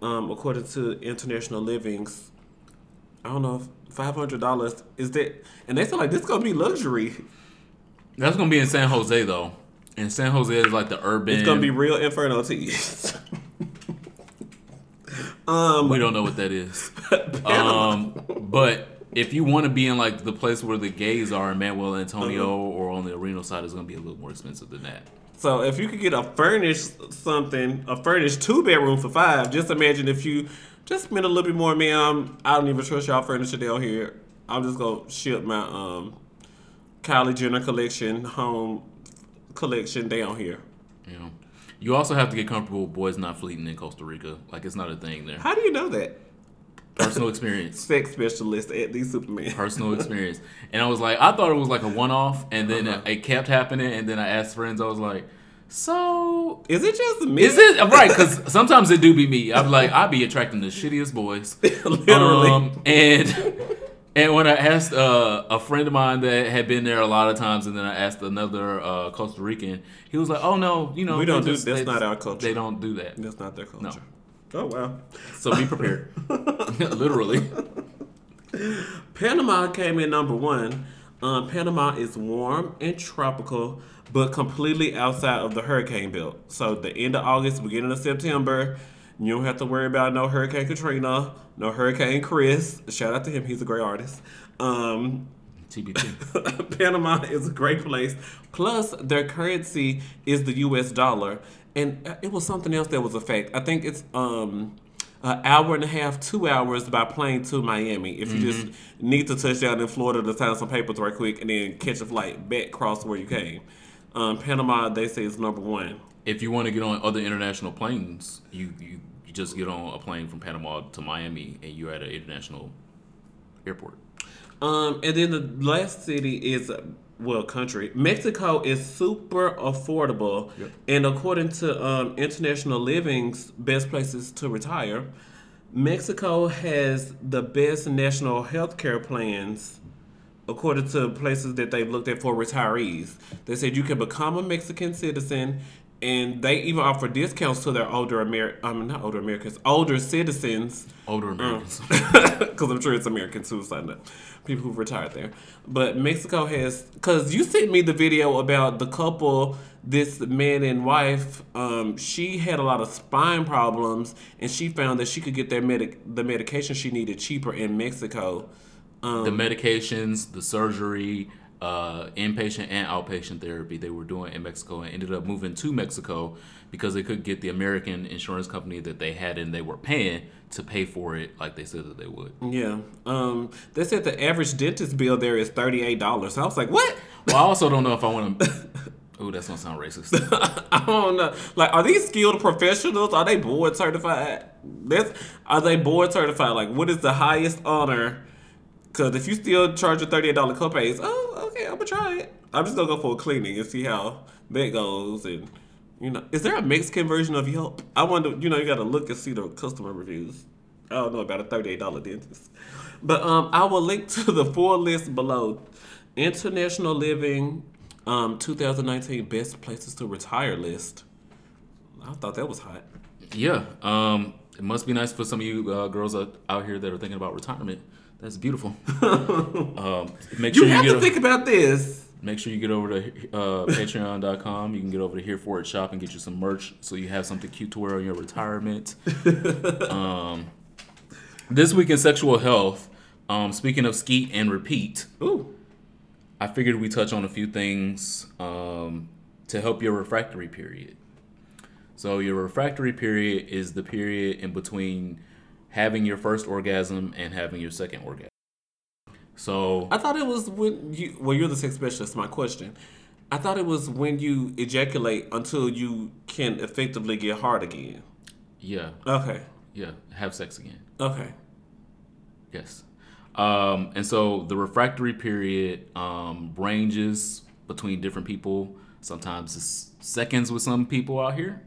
um, according to International Living's. I don't know if $500 is that. And they feel like this to be luxury. That's gonna be in San Jose though. And San Jose is like the urban. It's to be real Inferno teas. um, We don't know what that is. um, but if you want to be in like the place where the gays are in Manuel Antonio Uh-huh. or on the Reno side, it's gonna be a little more expensive than that. So if you could get a furnished something, a furnished two bedroom for five, just imagine if you just spend a little bit more, man. I don't even trust y'all furniture down here. I'm just gonna ship my um Kylie Jenner collection home collection down here. You. You also have to get comfortable with boys not fleeting in Costa Rica. Like it's not a thing there. How do you know that? Personal experience. Sex specialist at the Superman. Personal experience. And I was like, I thought it was like a one off, and then Uh-huh. it kept happening. And then I asked friends, I was like, so Is it just me? Is it right? Because sometimes it do be me. I'm like I be attracting the shittiest boys, Literally. Um, and and when I asked uh, a friend of mine that had been there a lot of times, and then I asked another uh, Costa Rican, he was like, "Oh no, you know, We don't do- that's they not our culture. They don't do that. That's not their culture. No. Oh wow. So be prepared, literally. Panama came in number one. Um, Panama is warm and tropical, but completely outside of the hurricane belt. So the end of August, beginning of September, you don't have to worry about no Hurricane Katrina, no Hurricane Chris. Shout out to him; he's a great artist. Um, TBT. Panama is a great place. Plus, their currency is the U.S. dollar, and uh, it was something else that was a fact. I think it's um an hour and a half, two hours by plane to Miami. If you just need to touch down in Florida to sign some papers right quick, and then catch a flight back across where you came. Um, Panama, they say, is number one. If you want to get on other international planes, you, you you just get on a plane from Panama to Miami, and you're at an international airport. Um, and then the last city is well, country. Mexico is super affordable, Yep. and according to um, International Living's best places to retire, Mexico has the best national health care plans. According to places that they've looked at for retirees, they said you can become a Mexican citizen, and they even offer discounts to their older Amer, I mean not older Americans, older citizens Older Americans. because I'm sure it's American signed up. People who've retired there. But Mexico has, because you sent me the video about the couple, this man and wife. Um, she had a lot of spine problems, and she found that she could get their medic the medication she needed cheaper in Mexico. Um, the medications, the surgery, uh, inpatient and outpatient therapy they were doing in Mexico and ended up moving to Mexico because they could get the American insurance company that they had and they were paying to pay for it like they said that they would. yeah. Um, they said the average dentist bill there is thirty eight dollars. I was like, what? Well, I also don't know if I want to. Oh, that's gonna sound racist. I don't know. Like, are these skilled professionals? Are they board certified? That's are they board certified? Like, what is the highest honor Cause if you still charge a thirty eight dollar copays, oh okay, I'm gonna try it. I'm just gonna go for a cleaning and see how that goes. And you know, is there a Mexican version of Yelp? I wonder. You know, you gotta look and see the customer reviews. I don't know about a thirty eight dollar dentist, but um, I will link to the full list below. International Living, um, 2019 best places to retire list. I thought that was hot. Yeah. Um, it must be nice for some of you uh, girls out, out here that are thinking about retirement. That's beautiful. um, make You sure you, have to o- think about this. make sure you get over to uh, patreon.com. You can get over to here for it shop and get you some merch so you have something cute to wear on your retirement. um, this week in sexual health, um, speaking of skeet and repeat, Ooh. I figured we touch on a few things um, to help your refractory period. So your refractory period is the period in between having your first orgasm and having your second orgasm. So I thought it was when you. Well, you're the sex specialist. My question. I thought it was when you ejaculate until you can effectively get hard again. yeah, Okay. yeah, have sex again. Okay. Yes. Um, and so the refractory period um, ranges between different people. Sometimes it's seconds with some people out here.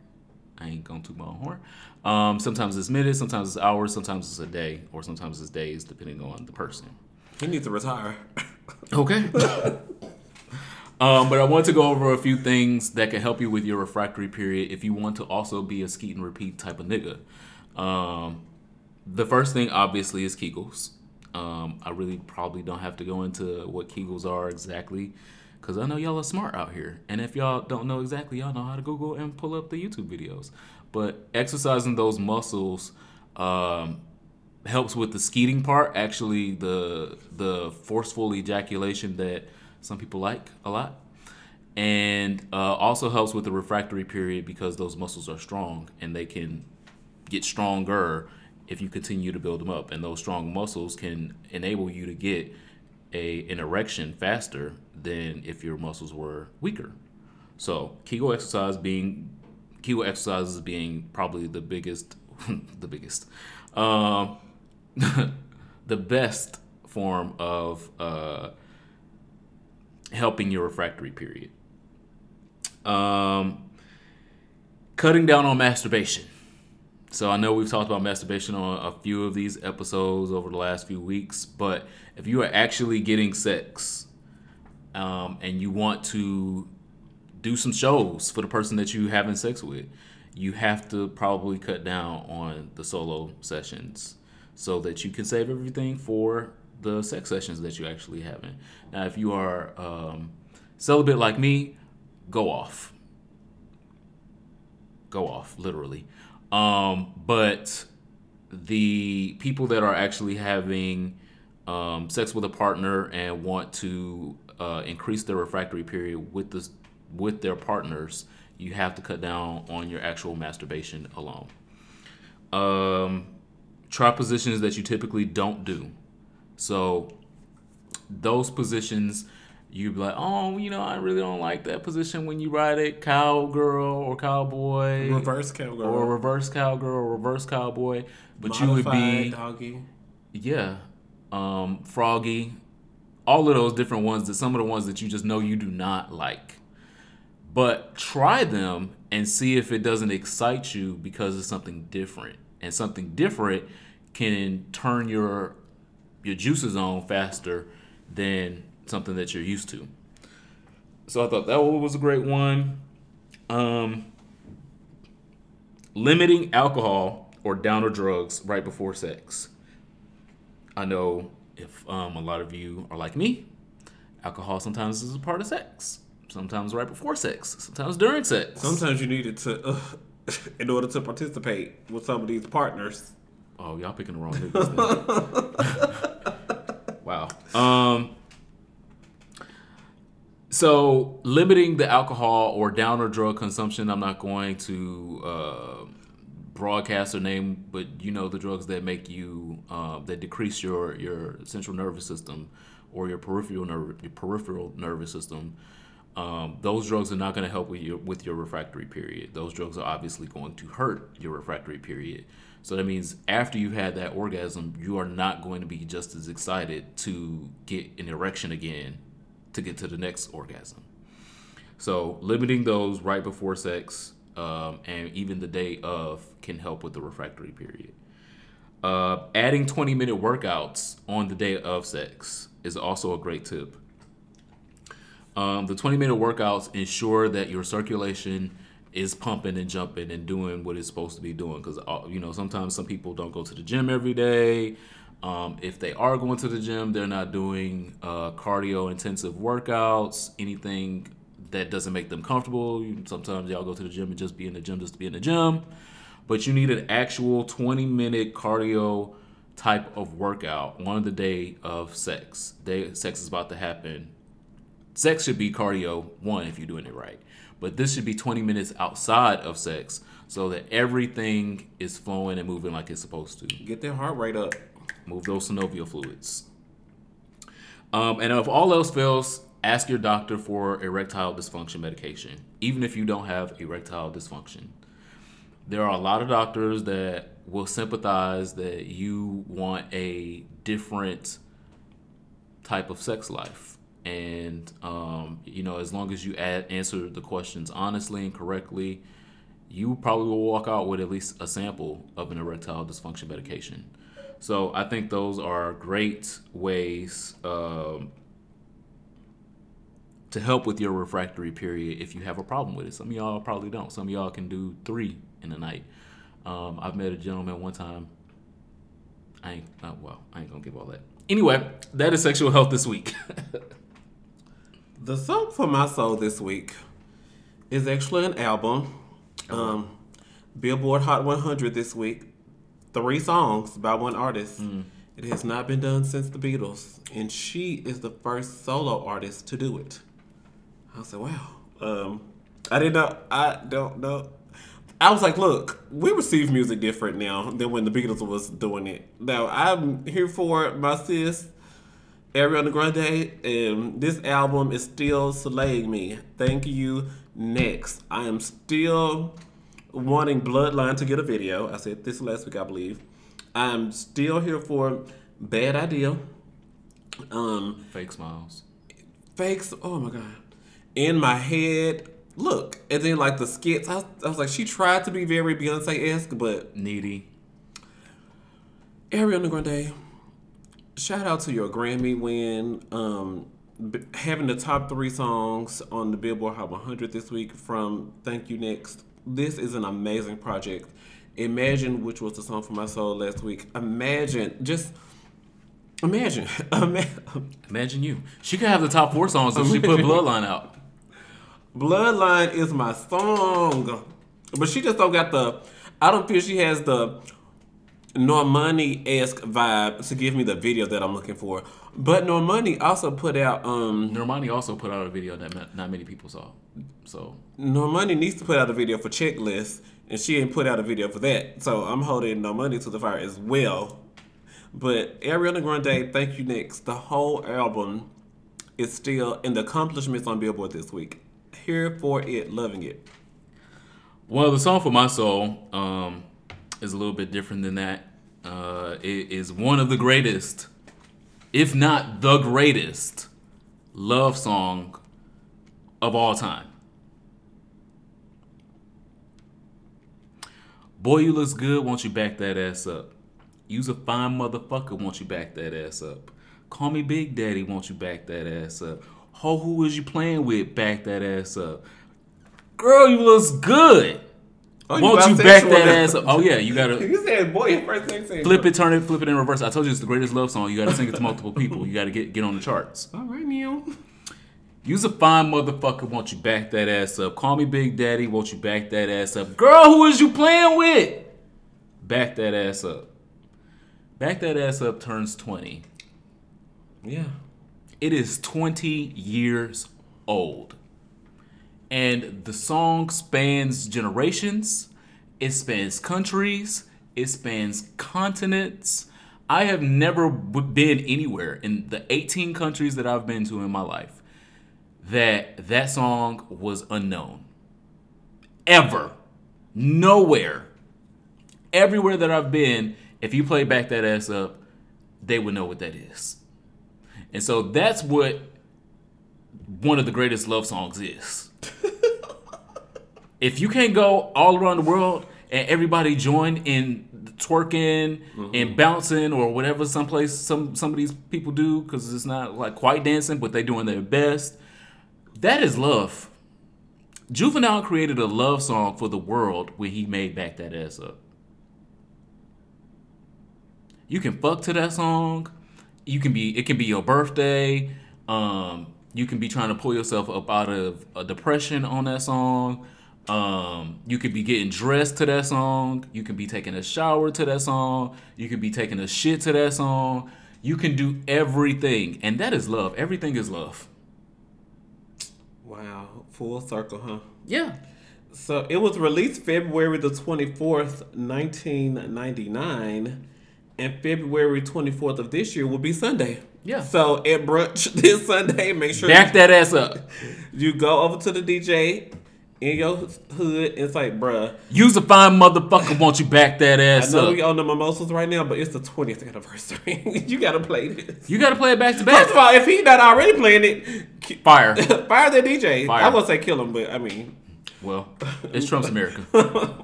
I ain't gonna toot my own horn. Um, sometimes it's minutes, sometimes it's hours, sometimes it's a day, or sometimes it's days, depending on the person. He needs to retire. Okay. um, but I want to go over a few things that can help you with your refractory period if you want to also be a skeet and repeat type of nigga. Um, the first thing, obviously, is Kegels. Um, I really probably don't have to go into what Kegels are exactly because I know y'all are smart out here. And if y'all don't know exactly, y'all know how to Google and pull up the YouTube videos. But exercising those muscles um, helps with the skeeting part. Actually, the the forceful ejaculation that some people like a lot, and uh, also helps with the refractory period because those muscles are strong and they can get stronger if you continue to build them up. And those strong muscles can enable you to get a an erection faster than if your muscles were weaker. So Kegel exercise being Kegel exercises being probably the biggest, the biggest, um, the best form of uh, helping your refractory period. Um, cutting down on masturbation. So I know we've talked about masturbation on a few of these episodes over the last few weeks, but if you are actually getting sex um, and you want to do some shows for the person that you're having sex with, you have to probably cut down on the solo sessions so that you can save everything for the sex sessions that you're actually having. Now, if you are um, celibate like me, go off. Go off, literally. Um, but the people that are actually having um, sex with a partner and want to uh, increase their refractory period with this with their partners, you have to cut down on your actual masturbation alone. Um, try positions that you typically don't do. So those positions you'd be like, oh, you know, I really don't like that position when you ride it cowgirl or cowboy Reverse cowgirl. or reverse cowgirl or reverse cowboy. But you would be doggy. yeah, um, froggy, all of those different ones. That some of the ones that you just know you do not like. But try them and see if it doesn't excite you because it's something different. And something different can turn your your juices on faster than something that you're used to. So I thought that was a great one. Um, limiting alcohol or downer drugs right before sex. I know if um, a lot of you are like me, alcohol sometimes is a part of sex. Sometimes right before sex. Sometimes during sex. Sometimes you need it to, uh, in order to participate with some of these partners. Oh, y'all picking the wrong niggas. wow. Um. So limiting the alcohol or downer drug consumption, I'm not going to uh, broadcast or name, but you know the drugs that make you uh, that decrease your your central nervous system or your peripheral nerve your peripheral nervous system. Um, those drugs are not going to help with your with your refractory period. Those drugs are obviously going to hurt your refractory period. So that means after you've had that orgasm, you are not going to be just as excited to get an erection again to get to the next orgasm. So limiting those right before sex um, and even the day of can help with the refractory period. Uh, adding 20 minute workouts on the day of sex is also a great tip. Um, the 20 minute workouts ensure that your circulation is pumping and jumping and doing what it's supposed to be doing. Because uh, you know sometimes some people don't go to the gym every day. Um, if they are going to the gym, they're not doing uh, cardio intensive workouts, anything that doesn't make them comfortable. Sometimes y'all go to the gym and just be in the gym just to be in the gym. But you need an actual 20 minute cardio type of workout on the day of sex. Day sex is about to happen. Sex should be cardio one if you're doing it right. But this should be 20 minutes outside of sex so that everything is flowing and moving like it's supposed to. Get their heart rate up. Move those synovial fluids. Um, and if all else fails, ask your doctor for erectile dysfunction medication, even if you don't have erectile dysfunction. There are a lot of doctors that will sympathize that you want a different type of sex life. And, um, you know, as long as you add, answer the questions honestly and correctly, you probably will walk out with at least a sample of an erectile dysfunction medication. So I think those are great ways um, to help with your refractory period if you have a problem with it. Some of y'all probably don't. Some of y'all can do three in a night. Um, I've met a gentleman one time. I ain't uh, well. I ain't gonna give all that. Anyway, that is sexual health this week. the song for my soul this week is actually an album. Um, Billboard Hot 100 this week. Three songs by one artist. Mm. It has not been done since the Beatles, and she is the first solo artist to do it. I said, wow. Um, I didn't know. I don't know. I was like, look, we receive music different now than when the Beatles was doing it. Now I'm here for my sis, Ariana Grande, and this album is still slaying me. Thank you. Next, I am still wanting Bloodline to get a video. I said this last week, I believe. I'm still here for Bad Idea. Um, fake smiles. Fakes. Oh my god in my head, look, and then like the skits, I was, I was like, she tried to be very Beyonce esque, but needy. Ariana Grande, shout out to your Grammy win. Um, having the top three songs on the Billboard Hot 100 this week from Thank You Next. This is an amazing project. Imagine, which was the song for my soul last week. Imagine, just imagine, imagine you. She could have the top four songs if she put Bloodline out. Bloodline is my song. But she just don't got the I don't feel she has the Normani esque vibe to give me the video that I'm looking for. But Normani also put out um Normani also put out a video that not many people saw. So Normani needs to put out a video for checklist and she ain't put out a video for that. So I'm holding Normani to the fire as well. But Ariana Grande, thank you next. The whole album is still in the accomplishments on Billboard this week here for it, loving it. Well, the song for my soul um, is a little bit different than that. Uh, it is one of the greatest, if not the greatest, love song of all time. Boy, you looks good. Won't you back that ass up? You's a fine motherfucker. Won't you back that ass up? Call me Big Daddy. Won't you back that ass up? Ho, who was you playing with? Back that ass up. Girl, you looks good. Oh, Won't you, back that ass up? Oh yeah, you gotta. you said boy first thing. Flip it, turn it, flip it in reverse. I told you it's the greatest love song. You gotta sing it to multiple people. You gotta get get on the charts. All right, Neil. You's a fine motherfucker. Won't you back that ass up? Call me Big Daddy. Won't you back that ass up? Girl, who is you playing with? Back that ass up. Back that ass up turns twenty. Yeah. It is 20 years old. And the song spans generations, it spans countries, it spans continents. I have never been anywhere in the 18 countries that I've been to in my life that that song was unknown. Ever. Nowhere. everywhere that I've been, if you play back that ass up, they would know what that is. And so that's what one of the greatest love songs is. if you can't go all around the world and everybody join in twerking and bouncing or whatever someplace some some of these people do because it's not like quite dancing but they doing their best that is love. Juvenile created a love song for the world when he made back that ass up. You can fuck to that song. You can be it can be your birthday. Um you can be trying to pull yourself up out of a depression on that song um, you could be getting dressed to that song. You can be taking a shower to that song. You can be taking a shit to that song. You can do everything, and that is love. Everything is love. Wow, full circle, huh? Yeah. So it was released February the 24th, 1999, and February 24th of this year will be Sunday. Yeah. So at brunch this Sunday, make sure Back that ass up. you go over to the DJ in your hood and say, bruh, Use a fine motherfucker. Won't you back that I ass know up? we on the mimosas right now, but it's the 20th anniversary. you gotta play this. You gotta play it back to back. First of all, if he not already playing it, Fire. fire the DJ. Fire. I won't say kill him, but I mean, Well, it's Trump's America.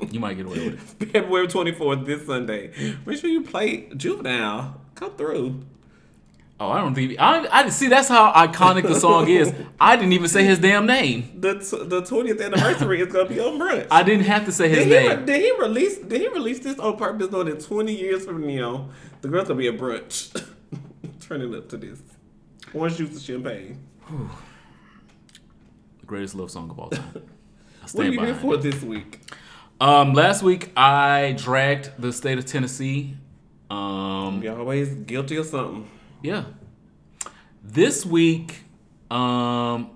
You might get away with it. February 24th, this Sunday. Make sure you play Juvenile. Come through. Oh, I don't think I. I see. That's how iconic the song is. I didn't even say his damn name. The t- the 20th anniversary is gonna be on brunch. I didn't have to say his did, he re- name. did he release did he release this on purpose knowing that 20 years from now the girl's gonna be at brunch turning up to this orange juice and champagne The greatest love song of all time. What are you here for this week Um, last week I dragged the state of Tennessee. Um, you always guilty of something yeah. This week, um,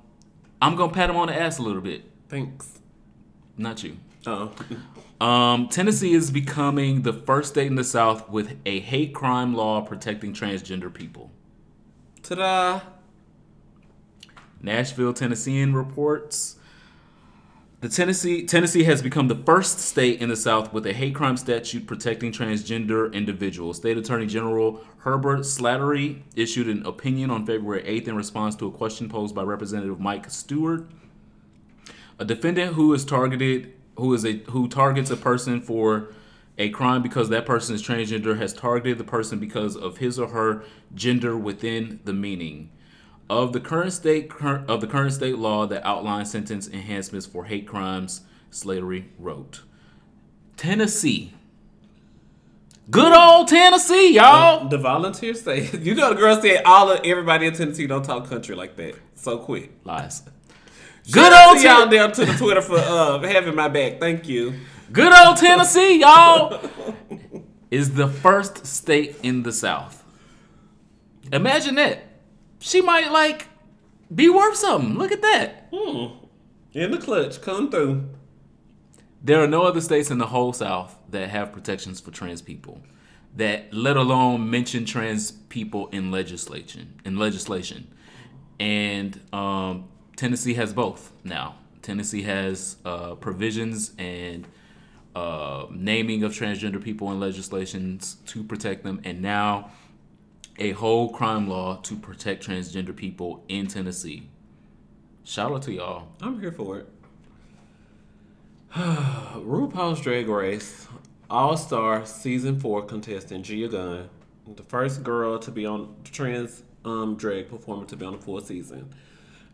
I'm gonna pat him on the ass a little bit. thanks Not you. oh Um, Tennessee is becoming the first state in the South with a hate crime law protecting transgender people. ta-da Nashville Tennessean reports. The Tennessee Tennessee has become the first state in the South with a hate crime statute protecting transgender individuals. State Attorney General Herbert Slatery issued an opinion on February 8th in response to a question posed by Representative Mike Stewart. A defendant who is targeted who is a who targets a person for a crime because that person is transgender has targeted the person because of his or her gender within the meaning of the current state cur- of the current state law that outlines sentence enhancements for hate crimes. Slatery wrote, Tennessee, good old Tennessee, y'all. the volunteers say you know the girl said all of everybody in Tennessee don't talk country like that so quick Lies. Good old y'all down to the Twitter for uh, having my back. Thank you. Good old Tennessee, y'all, is the first state in the South. Imagine that. She might like be worth something. Look at that. Hmm. In the clutch, come through. There are no other states in the whole South that have protections for trans people. That let alone mention trans people in legislation. In legislation, and um, Tennessee has both now. Tennessee has uh, provisions and uh, naming of transgender people in legislations to protect them, and now a whole crime law to protect transgender people in Tennessee. Shout out to y'all. I'm here for it. RuPaul's Drag Race All Star Season 4 contestant Gia Gunn, the first girl to be on trans um, drag performer to be on the full season.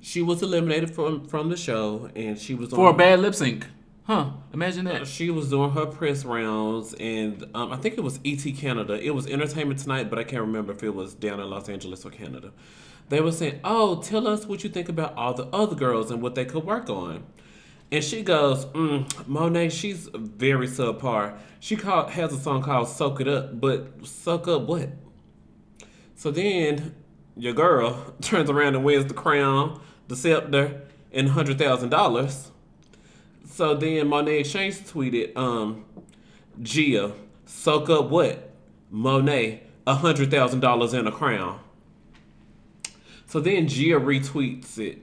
She was eliminated from from the show, and she was For a bad lip sync. Huh. Imagine that. She was doing her press rounds, and um, I think it was ET Canada. It was Entertainment Tonight, but I can't remember if it was down in Los Angeles or Canada. They were saying, "Oh, tell us what you think about all the other girls and what they could work on." And she goes, mm, "Monét, she's very subpar. She has a song called "Soak It Up," but soak up what? So then your girl turns around and wins the crown, the scepter, and hundred thousand dollars. So then Monét X Change tweeted, um, Gia, soak up what? Monét, a hundred thousand dollars in a crown. So then Gia retweets it.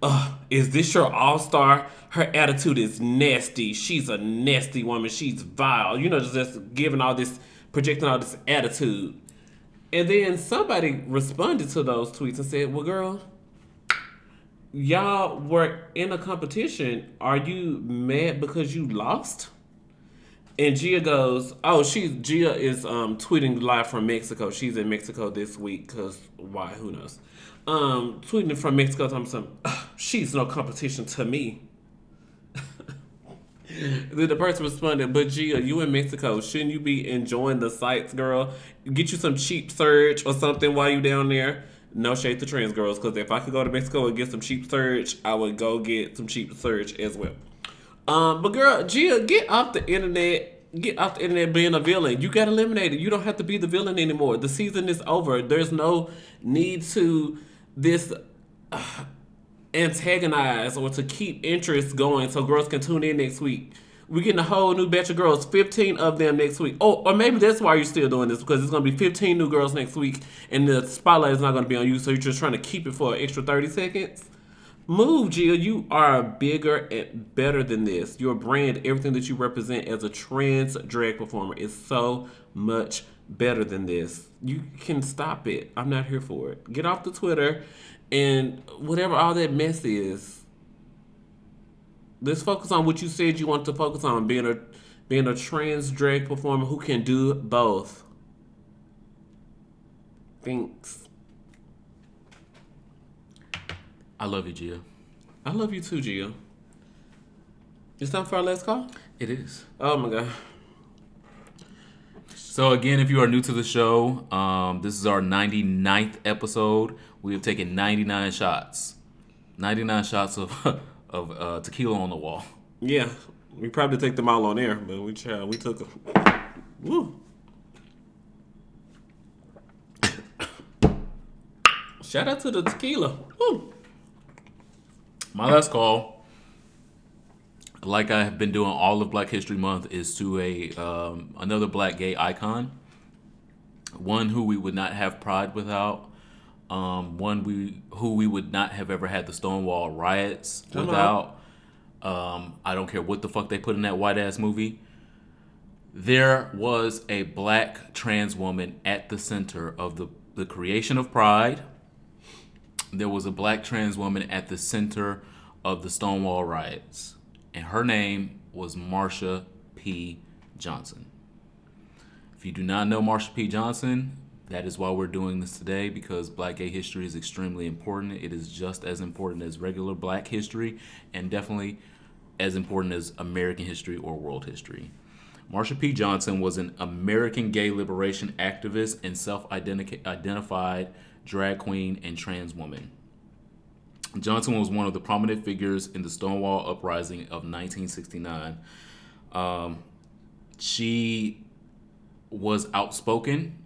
uh, is this your all star? Her attitude is nasty. She's a nasty woman. She's vile. You know, just giving all this, projecting all this attitude. And then somebody responded to those tweets and said, Well, girl, y'all were in a competition. Are you mad because you lost? And Gia goes, "Oh, she's Gia is um, tweeting live from Mexico. She's in Mexico this week because why? Who knows? Um, tweeting from Mexico, I'm some. She's no competition to me. then the person responded, "But Gia, you in Mexico? Shouldn't you be enjoying the sights, girl? Get you some cheap surge or something while you down there." No shade to trans girls, because if I could go to Mexico and get some cheap surge, I would go get some cheap surge as well. Um, but girl, Gia, get off the internet. Get off the internet being a villain. You got eliminated. You don't have to be the villain anymore. The season is over. There's no need to this uh, antagonize or to keep interest going so girls can tune in next week. We're getting a whole new batch of girls, 15 of them next week. Oh, or maybe that's why you're still doing this because it's going to be 15 new girls next week and the spotlight is not going to be on you, so you're just trying to keep it for an extra 30 seconds. Move, Gia. You are bigger and better than this. Your brand, everything that you represent as a trans drag performer, is so much better than this. You can stop it. I'm not here for it. Get off the Twitter and whatever all that mess is. Let's focus on what you said you want to focus on being a being a trans drag performer who can do both. Thanks. I love you, Gia. I love you too, Gia. It's time for our last call? It is. Oh my god. So again, if you are new to the show, um, this is our 99th episode. We have taken 99 shots. 99 shots of of uh, tequila on the wall. Yeah, we probably take them all on air, but we uh, we took them. Woo. Shout out to the tequila. Woo. My last call, like I have been doing all of Black History Month, is to a um, another black gay icon. One who we would not have pride without. Um, one we who we would not have ever had the Stonewall riots Come without. Um, I don't care what the fuck they put in that white ass movie. There was a black trans woman at the center of the, the creation of Pride. There was a black trans woman at the center of the Stonewall riots, and her name was Marsha P. Johnson. If you do not know Marsha P. Johnson, that is why we're doing this today because black gay history is extremely important. It is just as important as regular black history and definitely as important as American history or world history. Marsha P. Johnson was an American gay liberation activist and self identified drag queen and trans woman. Johnson was one of the prominent figures in the Stonewall Uprising of 1969. Um, she was outspoken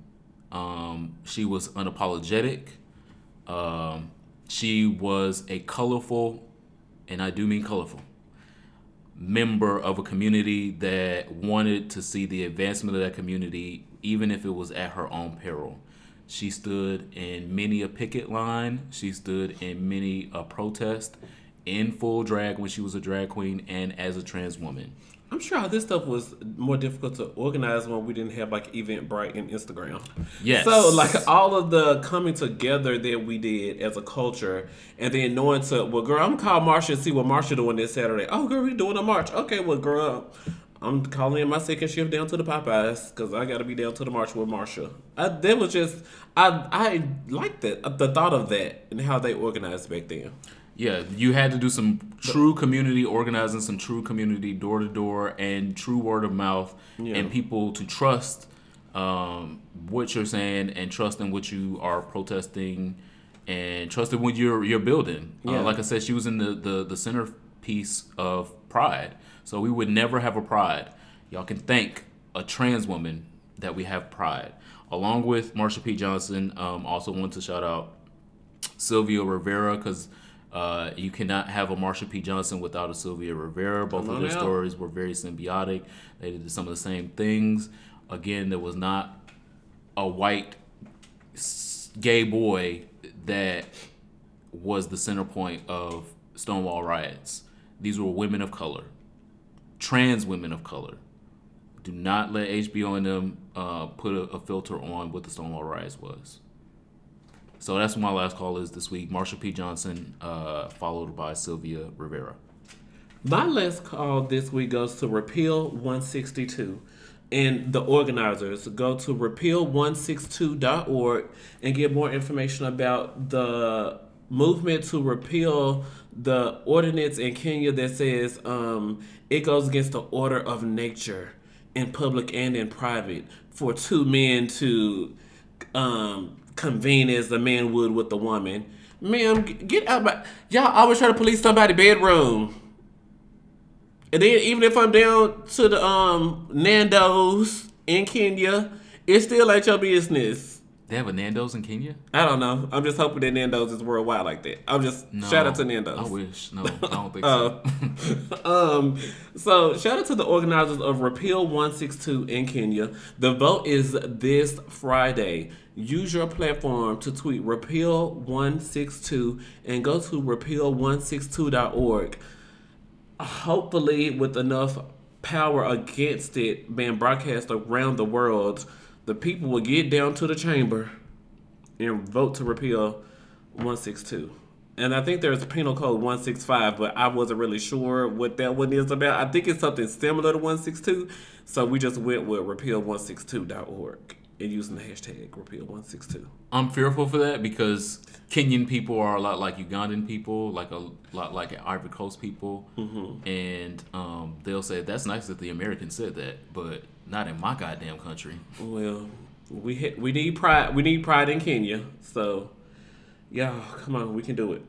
um, she was unapologetic. Um, she was a colorful, and I do mean colorful, member of a community that wanted to see the advancement of that community, even if it was at her own peril. She stood in many a picket line. She stood in many a protest in full drag when she was a drag queen and as a trans woman. I'm sure all this stuff was more difficult to organize when we didn't have like Eventbrite and Instagram. Yes. So like all of the coming together that we did as a culture, and then knowing to well, girl, I'm call Marsha and see what Marsha doing this Saturday. Oh, girl, we doing a march. Okay, well, girl, I'm calling in my second shift down to the Popeyes because I got to be down to the march with Marsha. I, that was just I I liked it the thought of that and how they organized back then. Yeah, you had to do some true community organizing, some true community door to door, and true word of mouth, Yeah. and people to trust um, what you're saying and trust in what you are protesting, and trust in what you're you're building. Yeah. Uh, like I said, she was in the, the the centerpiece of Pride, so we would never have a Pride. Y'all can thank a trans woman that we have Pride, along with Marsha P. Johnson. Um, also want to shout out Sylvia Rivera because uh, you cannot have a Marsha P. Johnson without a Sylvia Rivera. Both of their out. stories were very symbiotic. They did some of the same things. Again, there was not a white gay boy that was the center point of Stonewall riots. These were women of color, trans women of color. Do not let HBO and them uh, put a, a filter on what the Stonewall riots was. So that's my last call is this week. Marsha P. Johnson, uh, followed by Sylvia Rivera. My last call this week goes to Repeal 162. And the organizers go to repeal162.org and get more information about the movement to repeal the ordinance in Kenya that says um, it goes against the order of nature in public and in private for two men to um, convene as the man would with the woman. Ma'am, get out my y'all always try to police somebody's bedroom. And then even if I'm down to the um Nando's in Kenya, it's still ain't your business. They have a Nando's in Kenya? I don't know. I'm just hoping that Nando's is worldwide like that. I'm just No, shout out to Nando's. I wish. No, I don't think Uh, so. um, so shout out to the organizers of Repeal 162 in Kenya. The vote is this Friday. Use your platform to tweet Repeal 162 and go to repeal162.org. Hopefully, with enough power against it being broadcast around the world, the people will get down to the chamber and vote to repeal 162. And I think there's penal code 165, but I wasn't really sure what that one is about. I think it's something similar to 162, so we just went with repeal162.org and using the hashtag repeal162. I'm fearful for that because Kenyan people are a lot like Ugandan people, like a lot like Ivory Coast people, Mm-hmm. and um, they'll say that's nice that the Americans said that, but not in my goddamn country. Well, we hit, we need pride. We need pride in Kenya. So, y'all, come on, we can do it.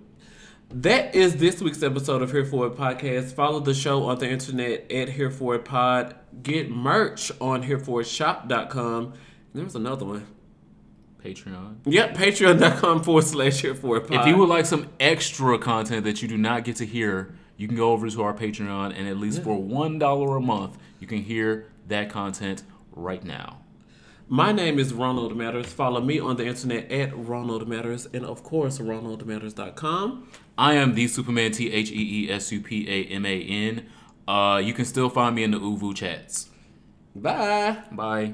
That is this week's episode of Here For It podcast. Follow the show on the internet at Here For It Pod. Get merch on HereForItShop.com. There was another one. Patreon. Yep, Patreon.com forward slash Here For Pod. If you would like some extra content that you do not get to hear, you can go over to our Patreon, and at least for one dollar a month, you can hear that content right now. My name is Ronald Matters. Follow me on the internet at Ronald Matters and, of course, RonaldMatters.com. I am the Superman T H E E S U P A M A N. Uh, you can still find me in the ooVoo chats. Bye. Bye.